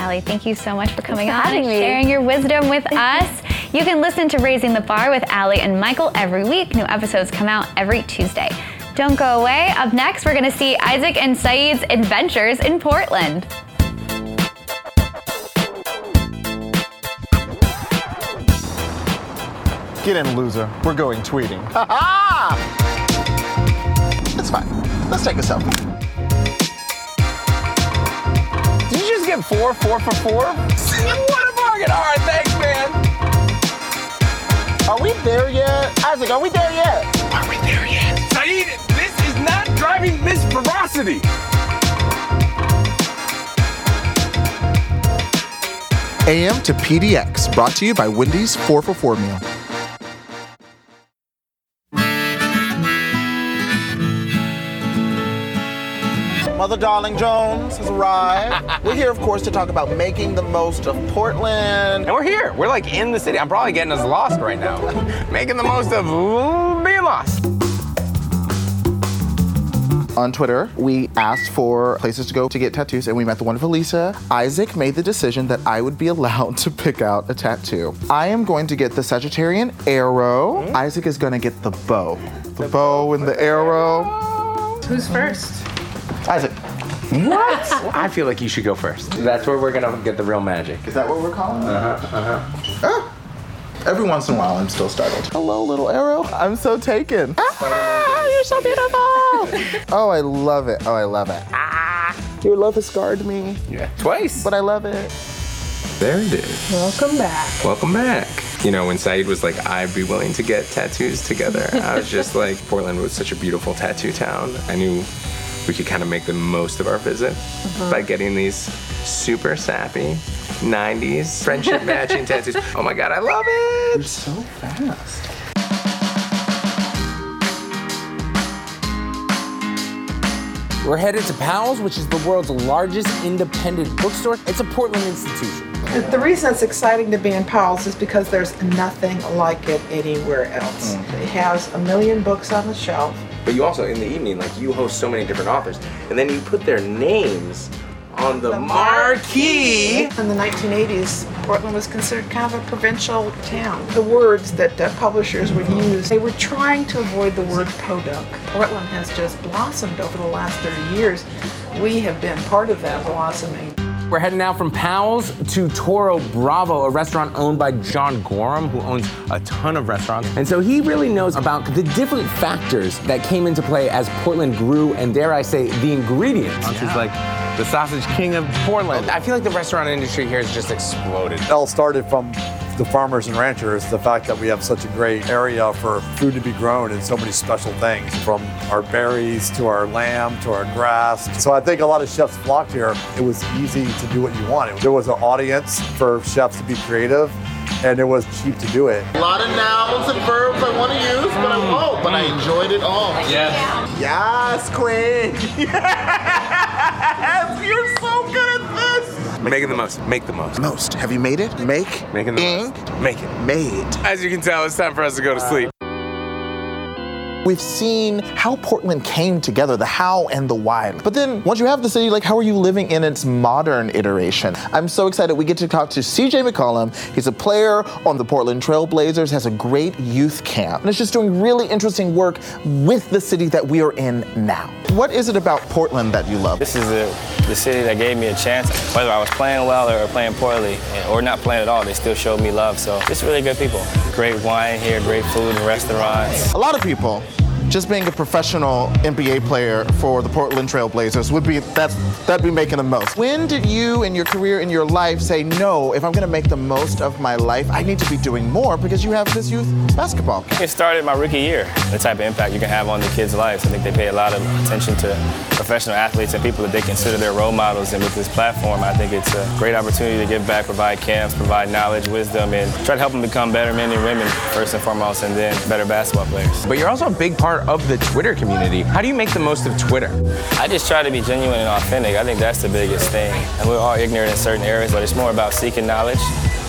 Alli, thank you so much for coming for on and me. sharing your wisdom with us. You can listen to Raising the Bar with Alli and Michael every week. New episodes come out every Tuesday. Don't go away. Up next, we're going to see Isaac and Saeed's adventures in Portland. Get in, loser. We're going tweeting. Ha ha! It's fine. Let's take a selfie. Get four, four for four? what a bargain! All right, thanks, man. Are we there yet? Isaac, are we there yet? Are we there yet? Saeed, this is not driving Miss Ferocity. AM to PDX, brought to you by Wendy's 4 for 4 meal. Mother Darling Jones has arrived. we're here, of course, to talk about making the most of Portland. And we're here. We're like in the city. I'm probably getting us lost right now. Making the most of being lost. On Twitter, we asked for places to go to get tattoos, and we met the wonderful Lisa. Isaac made the decision that I would be allowed to pick out a tattoo. I am going to get the Sagittarian arrow. Hmm? Isaac is going to get the bow. The bow and the arrow. Who's first? Isaac. What? I feel like you should go first. That's where we're gonna get the real magic. Is that what we're calling it? Uh huh. Uh huh. Ah. Every once in a while, I'm still startled. Hello, little arrow. I'm so taken. Ah, you're so beautiful. oh, I love it. Oh, I love it. Ah, your love has scarred me. Yeah. Twice. But I love it. There it is. Welcome back. Welcome back. You know, when Saeed was like, I'd be willing to get tattoos together, I was just like, Portland was such a beautiful tattoo town. I knew we could kind of make the most of our visit Uh-huh. by getting these super sappy 90s friendship matching tattoos. Oh my God, I love it. You're so fast. We're headed to Powell's, which is the world's largest independent bookstore. It's a Portland institution. The- The reason it's exciting to be in Powell's is because there's nothing like it anywhere else. It has a million books on the shelf. But you also, in the evening, like you host so many different authors, and then you put their names on the, marquee. In the 1980s, Portland was considered kind of a provincial town. The words that uh, publishers would use, they were trying to avoid the word podunk. Portland has just blossomed over the last 30 years. We have been part of that blossoming. We're heading now from Powell's to Toro Bravo, a restaurant owned by John Gorham, who owns a ton of restaurants. And so he really knows about the different factors that came into play as Portland grew, and dare I say, the ingredients. He's like the sausage king of Portland. I feel like the restaurant industry here has just exploded. It all started from the farmers and ranchers, the fact that we have such a great area for food to be grown and so many special things, from our berries to our lamb to our grass. So I think a lot of chefs flocked here. It was easy to do what you wanted. There was an audience for chefs to be creative. and it was cheap to do it. A lot of nouns and verbs I want to use, but I won't. But I enjoyed it all. Yes. Yes, Queen. Yes. You're so good at this. Making the most. Make the most. Most. Have you made it? Make. Making the Ink. most. Make it. Made. As you can tell, it's time for us to go to uh, sleep. We've seen how Portland came together, the how and the why. But then once you have the city, like how are you living in its modern iteration? I'm so excited we get to talk to CJ McCollum. He's a player on the Portland Trailblazers, has a great youth camp, and is just doing really interesting work with the city that we are in now. What is it about Portland that you love? This is the, the city that gave me a chance. Whether I was playing well or playing poorly, or not playing at all, they still showed me love. So it's really good people. Great wine here, great food and restaurants. A lot of people just being a professional NBA player for the Portland Trailblazers would be that's that'd be making the most. When did you in your career in your life say no, if I'm gonna make the most of my life, I need to be doing more because you have this youth basketball. It started my rookie year. The type of impact you can have on the kids' lives. I think they pay a lot of attention to professional athletes and people that they consider their role models. And with this platform, I think it's a great opportunity to give back, provide camps, provide knowledge, wisdom, and try to help them become better men and women first and foremost, and then better basketball players. But you're also a big part of the Twitter community. How do you make the most of Twitter? I just try to be genuine and authentic. I think that's the biggest thing. And we're all ignorant in certain areas, but it's more about seeking knowledge,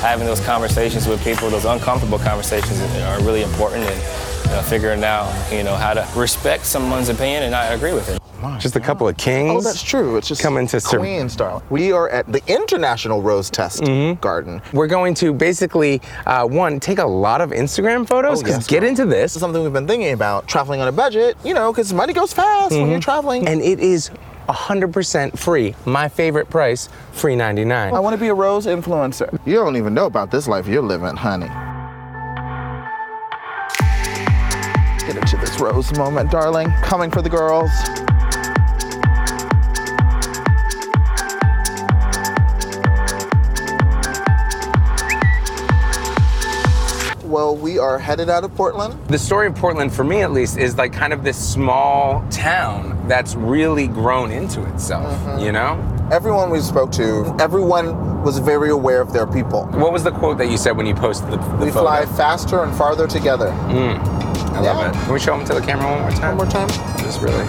having those conversations with people, those uncomfortable conversations are really important, and you know, figuring out, you know, how to respect someone's opinion and not agree with it. Just a couple of kings. Oh, that's true. It's just coming to serve. Queens, darling. We are at the International Rose Test Mm-hmm. Garden. We're going to basically, uh, one, take a lot of Instagram photos, Oh, yes, get girl. into this. This is something we've been thinking about, traveling on a budget, you know, because money goes fast when Mhm. you're traveling. And it is 100% free. My favorite price, free 99. I want to be a rose influencer. You don't even know about this life you're living, honey. Rose moment, darling. Coming for the girls. Well, we are headed out of Portland. The story of Portland, for me at least, is like kind of this small town that's really grown into itself, Mm-hmm. you know? Everyone we spoke to, everyone was very aware of their people. What was the quote that you said when you posted the, the We photo? fly faster and farther together. Mm, I love it. Can we show them to the camera one more time? One more time. Just really.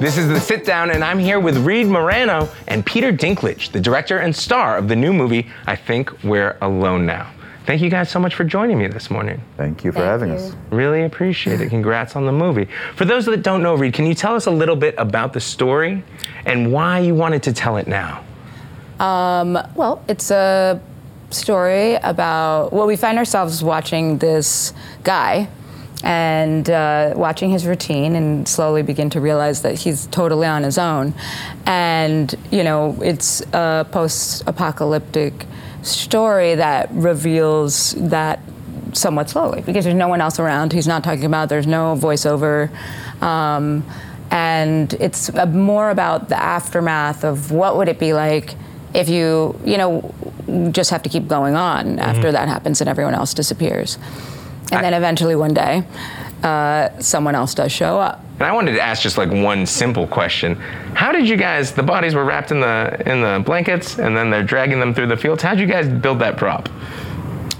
This is the sit down, and I'm here with Reed Morano and Peter Dinklage, the director and star of the new movie, I Think We're Alone Now. Thank you guys so much for joining me this morning. Thank you for having us. Really appreciate it. Congrats on the movie. For those that don't know, Reed, can you tell us a little bit about the story and why you wanted to tell it now? Um, well, it's a story about, well, we find ourselves watching this guy and uh, watching his routine and slowly begin to realize that he's totally on his own. And, you know, it's a post apocalyptic story that reveals that somewhat slowly because there's no one else around. He's not talking about, there's no voiceover. Um, and it's more about the aftermath of what would it be like if you, you know, just have to keep going on after that happens and everyone else disappears. And then eventually one day, uh, someone else does show up. And I wanted to ask just like one simple question. How did you guys, the bodies were wrapped in the in the blankets and then they're dragging them through the fields. How'd you guys build that prop?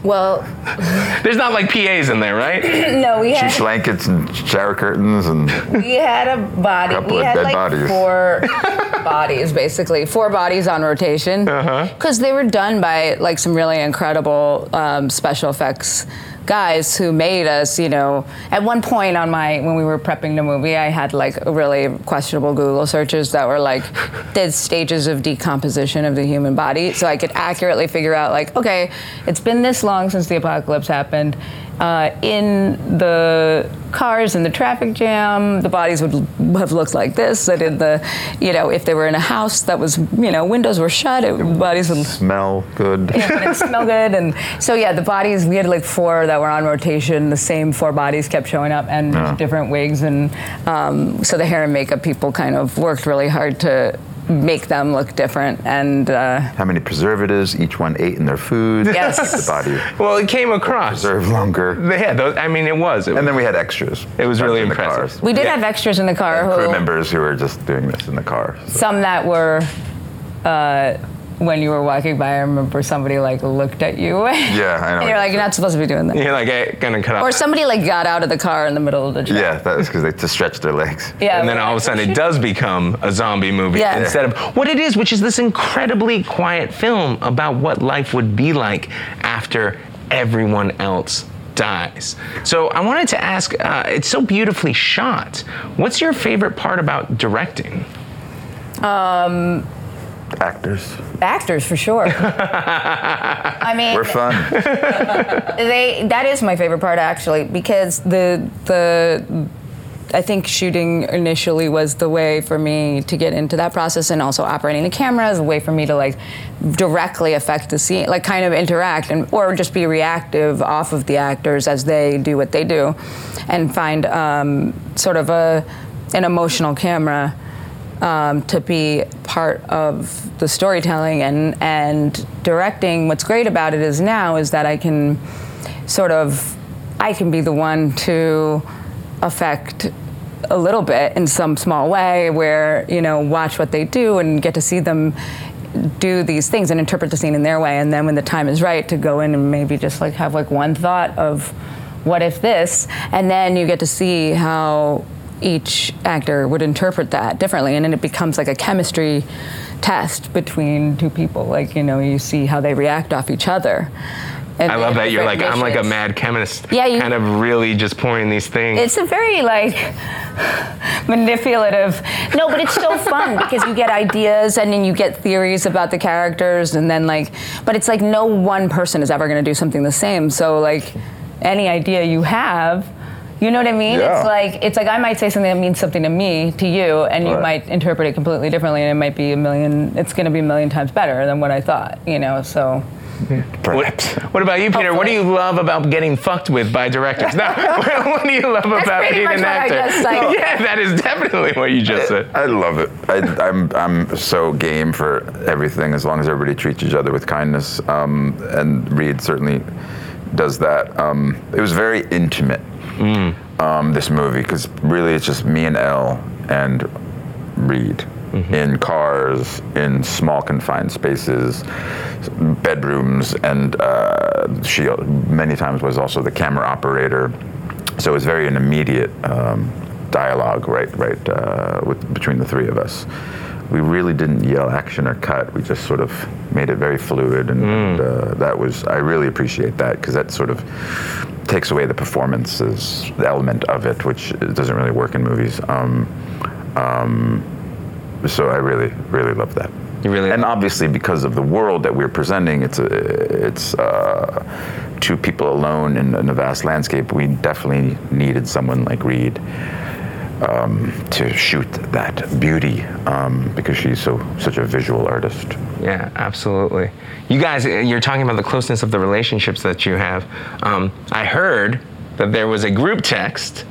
Well, There's not like PAs in there, right? no, we had blankets and shower curtains and we had a body. Couple we of had dead like bodies. four bodies, basically four bodies on rotation, because they were done by like some really incredible um, special effects guys who made us. You know, at one point on my when we were prepping the movie, I had like really questionable Google searches that were like the stages of decomposition of the human body, so I could accurately figure out like, okay, it's been this long since the apocalypse happened. Uh, in the cars in the traffic jam, the bodies would have looked like this. That in the, you know, if they were in a house that was, you know, windows were shut, it, bodies would smell good. yeah, and smell good. And so yeah, the bodies we had like four that were on rotation. The same four bodies kept showing up, and Yeah. different wigs, and um, so the hair and makeup people kind of worked really hard to make them look different. And uh, How many preservatives each one ate in their food? Yes. keep the body Well, it came across. preserve longer. Yeah, those, I mean, it was. It And then we had extras. It was really in the impressive. we did have extras in the car Crew who members who were just doing this in the car. some that were. Uh, when you were walking by, I remember somebody like looked at you. Yeah, I know. and you're like, you're not supposed to be doing that. You're like, hey, gonna cut off. Or somebody like got out of the car in the middle of the track. Yeah, that was because they to stretch their legs. Yeah, and then all of a sudden it does become a zombie movie Yeah. instead of what it is, which is this incredibly quiet film about what life would be like after everyone else dies. So I wanted to ask, uh, it's so beautifully shot. What's your favorite part about directing? Um, Actors. actors for sure. I mean, We're fun. they that is my favorite part actually because the the I think shooting initially was the way for me to get into that process and also operating the camera is a way for me to like directly affect the scene like kind of interact and or just be reactive off of the actors as they do what they do and find um, sort of a an emotional camera um, to be part of the storytelling and and directing. What's great about it is now is that I can sort of I can be the one to affect a little bit in some small way where you know watch what they do and get to see them do these things and interpret the scene in their way and then when the time is right to go in and maybe just like have like one thought of what if this and then you get to see how each actor would interpret that differently and then it becomes like a chemistry test between two people like you know you see how they react off each other And I love that you're like I'm like a mad chemist. Yeah, you- kind of really just pouring these things. it's a very like manipulative. No, but it's so fun because you get ideas and then you get theories about the characters and then like but it's like no one person is ever going to do something the same. So like any idea you have you know what I mean? Yeah. It's like it's like I might say something that means something to me, to you, and you Right. might interpret it completely differently, and it might be a million. It's going to be a million times better than what I thought, you know. So What, what about you, Peter? What do you love about getting fucked with by directors? No, what do you love That's about pretty being much an what I actor? just said. yeah, that is definitely what you just said. I love it. I, I'm I'm so game for everything as long as everybody treats each other with kindness. Um, and Reed certainly does that. Um, it was very intimate. Um, this movie because really it's just me and Elle and Reed in cars in small confined spaces, bedrooms, and uh, she many times was also the camera operator. So it was very an immediate um, dialogue, right, right, uh, with, between the three of us. We really didn't yell action or cut. We just sort of made it very fluid, and, and, uh, that was I really appreciate that because that sort of takes away the performances element of it, which doesn't really work in movies. Um, um, so I really, really love that. You really, and obviously because of the world that we're presenting, it's a, it's uh, two people alone in, in a vast landscape. We definitely needed someone like Reed um, to shoot that beauty um, because she's so such a visual artist. Yeah, absolutely. You guys, uh, you're talking about the closeness of the relationships that you have. Um, I heard that there was a group text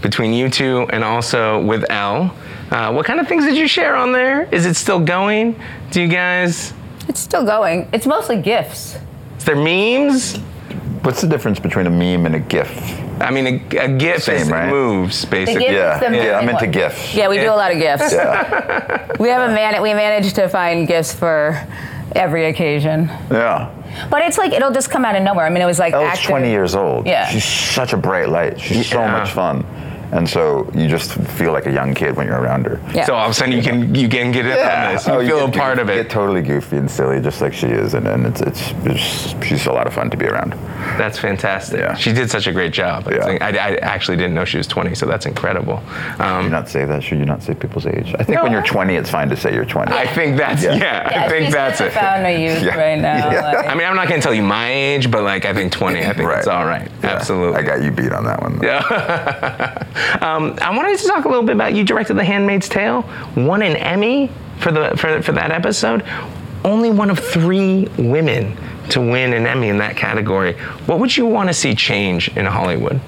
between you two and also with Elle. Uh, what kind of things did you share on there? Is it still going? Do you guys? it's still going. It's mostly gifts. Is there memes? What's the difference between a meme and a GIF? I mean, a, a GIF Same, is right? moves, basically. GIF Yeah, the yeah, I'm into one. GIFs. Yeah, we do a lot of gifts. Yeah, We have a man. We managed to find gifts for every occasion. yeah. But it's like it'll just come out of nowhere. I mean, it was like Elle's active- 20 years old. Yeah. She's such a bright light. She's so much fun. And so you just feel like a young kid when you're around her. Yeah. So all of a sudden you can you can get in on this. You Oh, feel a get part of goofy- it. Get totally goofy and silly, just like she is, and, and it's, it's it's she's a lot of fun to be around. That's fantastic. Yeah. She did such a great job. I, Yeah. think- I, I actually didn't know she was 20, so that's incredible. Should Um, you not say that? Should you not say people's age? I think No, when you're 20, it's fine to say you're 20. I think that's yeah. Yeah. I think she's that's such it. a fountain of youth Yeah. right now. Yeah. like- I mean, I'm not going to tell you my age, but like I think 20. I think Right. it's all right. Yeah. Absolutely. I got you beat on that one. though. Yeah. um, I wanted to talk a little bit about you directed The Handmaid's Tale, won an Emmy for the for, for that episode. Only one of three women to win an Emmy in that category. What would you want to see change in Hollywood?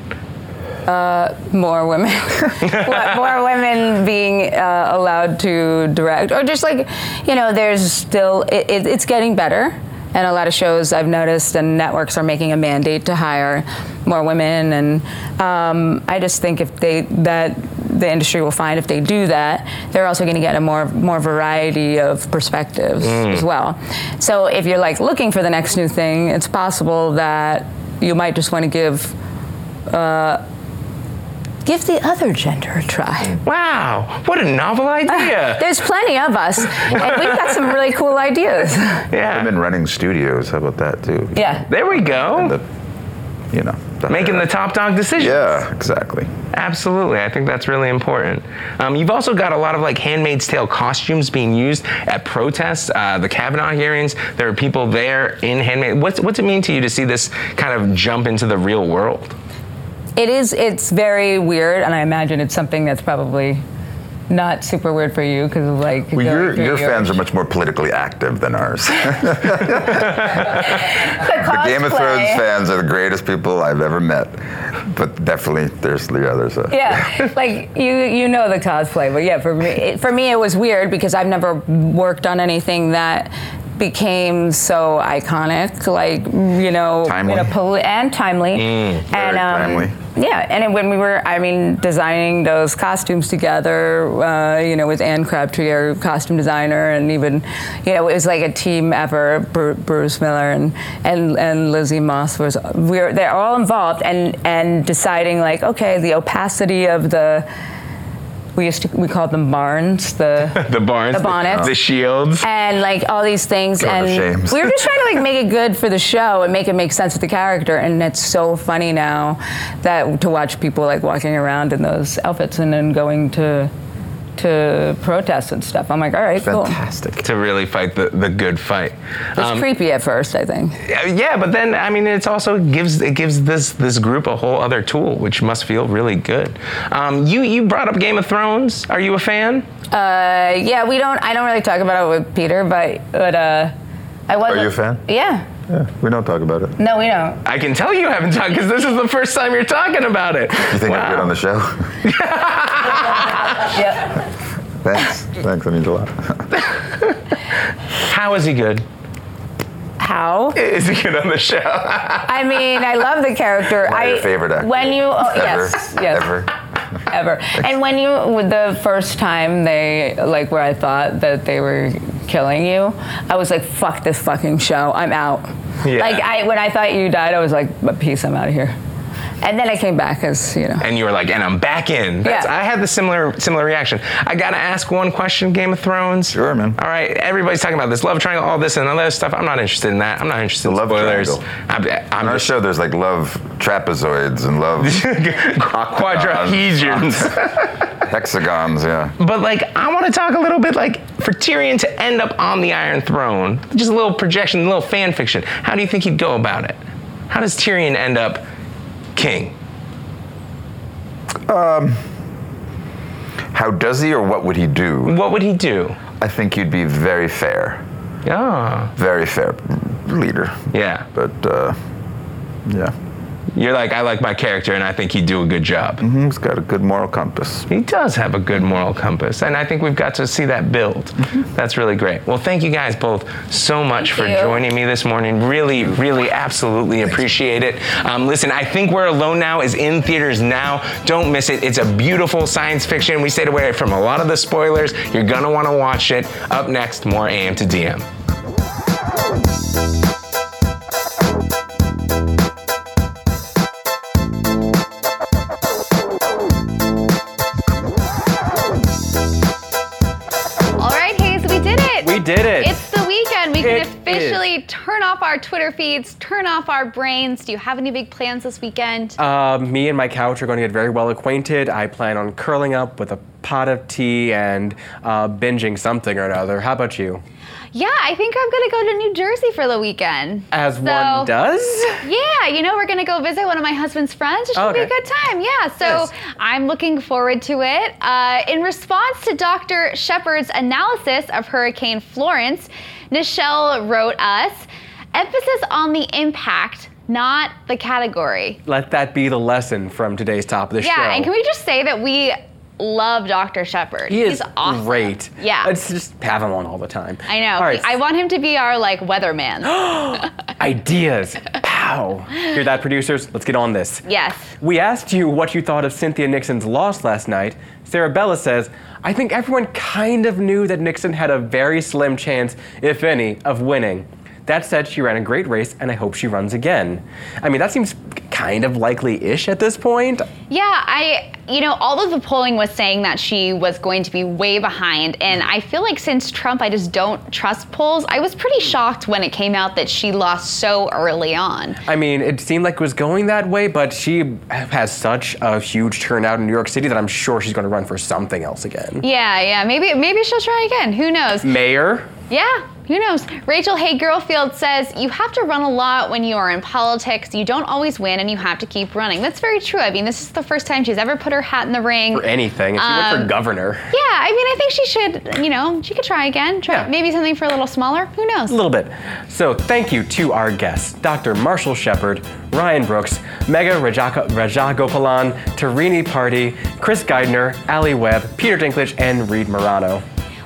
Uh, more women, more women being uh, allowed to direct, or just like, you know, there's still it, it, it's getting better, and a lot of shows I've noticed and networks are making a mandate to hire more women, and um, I just think if they that the industry will find if they do that, they're also going to get a more more variety of perspectives Mm. as well. So if you're like looking for the next new thing, it's possible that you might just want to give. Uh, Give the other gender a try. Wow, what a novel idea! There's plenty of us, and we've got some really cool ideas. Yeah. I've been running studios. How about that too? Yeah. There we go. The, you know. Making the top dog decisions. Yeah, exactly. Absolutely, I think that's really important. Um, you've also got a lot of like Handmaid's Tale costumes being used at protests, uh, the Kavanaugh hearings. There are people there in Handmaid. What's what's it mean to you to see this kind of jump into the real world? It is. It's very weird, and I imagine it's something that's probably not super weird for you because like. Well, your, your fans are much more politically active than ours. the Game of Thrones fans are the greatest people I've ever met, but definitely there's the others. Uh, Yeah, like you you know the cosplay, but yeah, for me it, for me it was weird because I've never worked on anything that became so iconic, like you know, Timely. a poli- and timely, Mm, and um, timely. yeah, and when we were, I mean, designing those costumes together, uh, you know, with Ane Crabtree, our costume designer, and even, you know, it was like a team effort. Bruce Miller and and and Lizzie Moss was we were they're all involved, and and deciding like, okay, the opacity of the. We used to we called them barns, the the barns, the bonnets, the shields, and like all these things. Of and we were just trying to like make it good for the show and make it make sense with the character. And it's so funny now that to watch people like walking around in those outfits and then going to to protests and stuff. I'm like, all right, cool. Fantastic. To really fight the, the good fight. It's Um, creepy at first, I think. yeah, but then I mean, it's also gives it gives this this group a whole other tool, which must feel really good. Um, you you brought up Game of Thrones. Are you a fan? Uh, yeah, we don't. I don't really talk about it with Peter, but but uh, I was. Are you a fan? Yeah. Yeah, we don't talk about it. No, we don't. I can tell you haven't talked because this is the first time you're talking about it. You think I'm good on the show? yeah. Thanks. Thanks. That means a lot. How is he good? How? Is he good on the show? I mean, I love the character. One of I your favorite actors. when you oh, Ever. yes yes Ever. ever and when you the first time they like where I thought that they were killing you, I was like, fuck this fucking show, I'm out. Yeah. Like I when I thought you died, I was like, peace, I'm out of here. And then I came back as you know. and you were like, and I'm back in. That's, Yeah. I had the similar similar reaction. I gotta ask one question, Game of Thrones. Sure, man. All right, everybody's talking about this love triangle, all this and all that stuff. I'm not interested in that. I'm not interested in love spoilers. triangle. I'm, I'm On our just show, there's like love trapezoids and love quadrahedrons. hexagons. Yeah. But like, I want to talk a little bit like for Tyrion to end up on the Iron Throne. Just a little projection, a little fan fiction. How do you think he'd go about it? How does Tyrion end up king? Um, how does he, or what would he do? What would he do? I think he'd be very fair. Yeah. Very fair leader. Yeah. But uh, yeah. You're like, I like my character, and I think he'd do a good job. Mm-hmm. He's got a good moral compass. He does have a good moral compass, and I think we've got to see that build. That's really great. Well, thank you guys both so much for you. joining me this morning. Really, really, absolutely appreciate it. Um, listen, I think We're Alone Now is in theaters now. Don't miss it. It's a beautiful science fiction. We stayed away from a lot of the spoilers. You're gonna want to watch it. Up next, more AM to DM. Turn off our Twitter feeds, turn off our brains. Do you have any big plans this weekend? Uh, me and my couch are going to get very well acquainted. I plan on curling up with a pot of tea and uh, binging something or another. How about you? Yeah, I think I'm gonna go to New Jersey for the weekend. As So- one does? Yeah, you know, we're gonna go visit one of my husband's friends. It should be a good time. Yeah, so I'm looking forward to it. Uh, in response to Dr. Shepherd's analysis of Hurricane Florence, Nichelle wrote us emphasis on the impact, not the category. Let that be the lesson from today's top of the yeah, show. Yeah, and can we just say that we love Dr. Shepherd? he is He's awesome. great. Yeah. Let's just have him on all the time. I know. All right. I want him to be our like weatherman. Ideas. Pow. Hear that, producers? Let's get on this. yes. We asked you what you thought of Cynthia Nixon's loss last night. Sarah Bella says, I think everyone kind of knew that Nixon had a very slim chance, if any, of winning. That said, she ran a great race, and I hope she runs again. I mean, that seems kind of likely-ish at this point. Yeah, I, you know, all of the polling was saying that she was going to be way behind. And I feel like since Trump, I just don't trust polls. I was pretty shocked when it came out that she lost so early on. I mean, it seemed like it was going that way, but she has such a huge turnout in New York City that I'm sure she's going to run for something else again. Yeah, yeah, maybe maybe she'll try again. Who knows? Mayor? Yeah, who knows? Rachel Hay Girlfield says you have to run a lot when you are in politics. You don't always win, and you have to keep running. That's very true. I mean, this is the first time she's ever put her hat in the ring. For anything. If she went for Um, governor. Yeah, I mean, I think she should. You know, she could try again. Try maybe something for a little smaller. Who knows? A little bit. So thank you to our guests, Dr. Marshall Shepherd, Ryan Brooks, Megha Rajaka, Rajagopalan, Tarini Parti, Chris Geidner, Alli Webb, Peter Dinklage, and Reed Morano.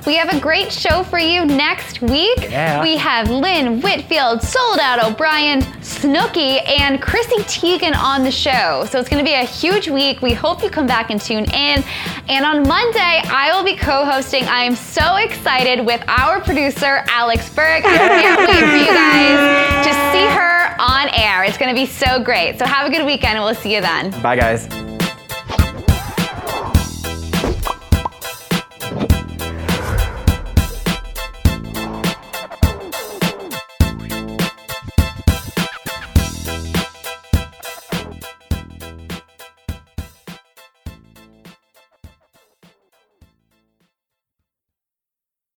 We have a great show for you next week. Yeah. We have Lynn Whitfield, Soledad O'Brien, Snooki, and Chrissy Teigen on the show. So it's going to be a huge week. We hope you come back and tune in. And on Monday, I will be co-hosting. I am so excited with our producer, Alex Berg. I can't wait for you guys to see her on air. It's going to be so great. So have a good weekend, and we'll see you then. Bye, guys.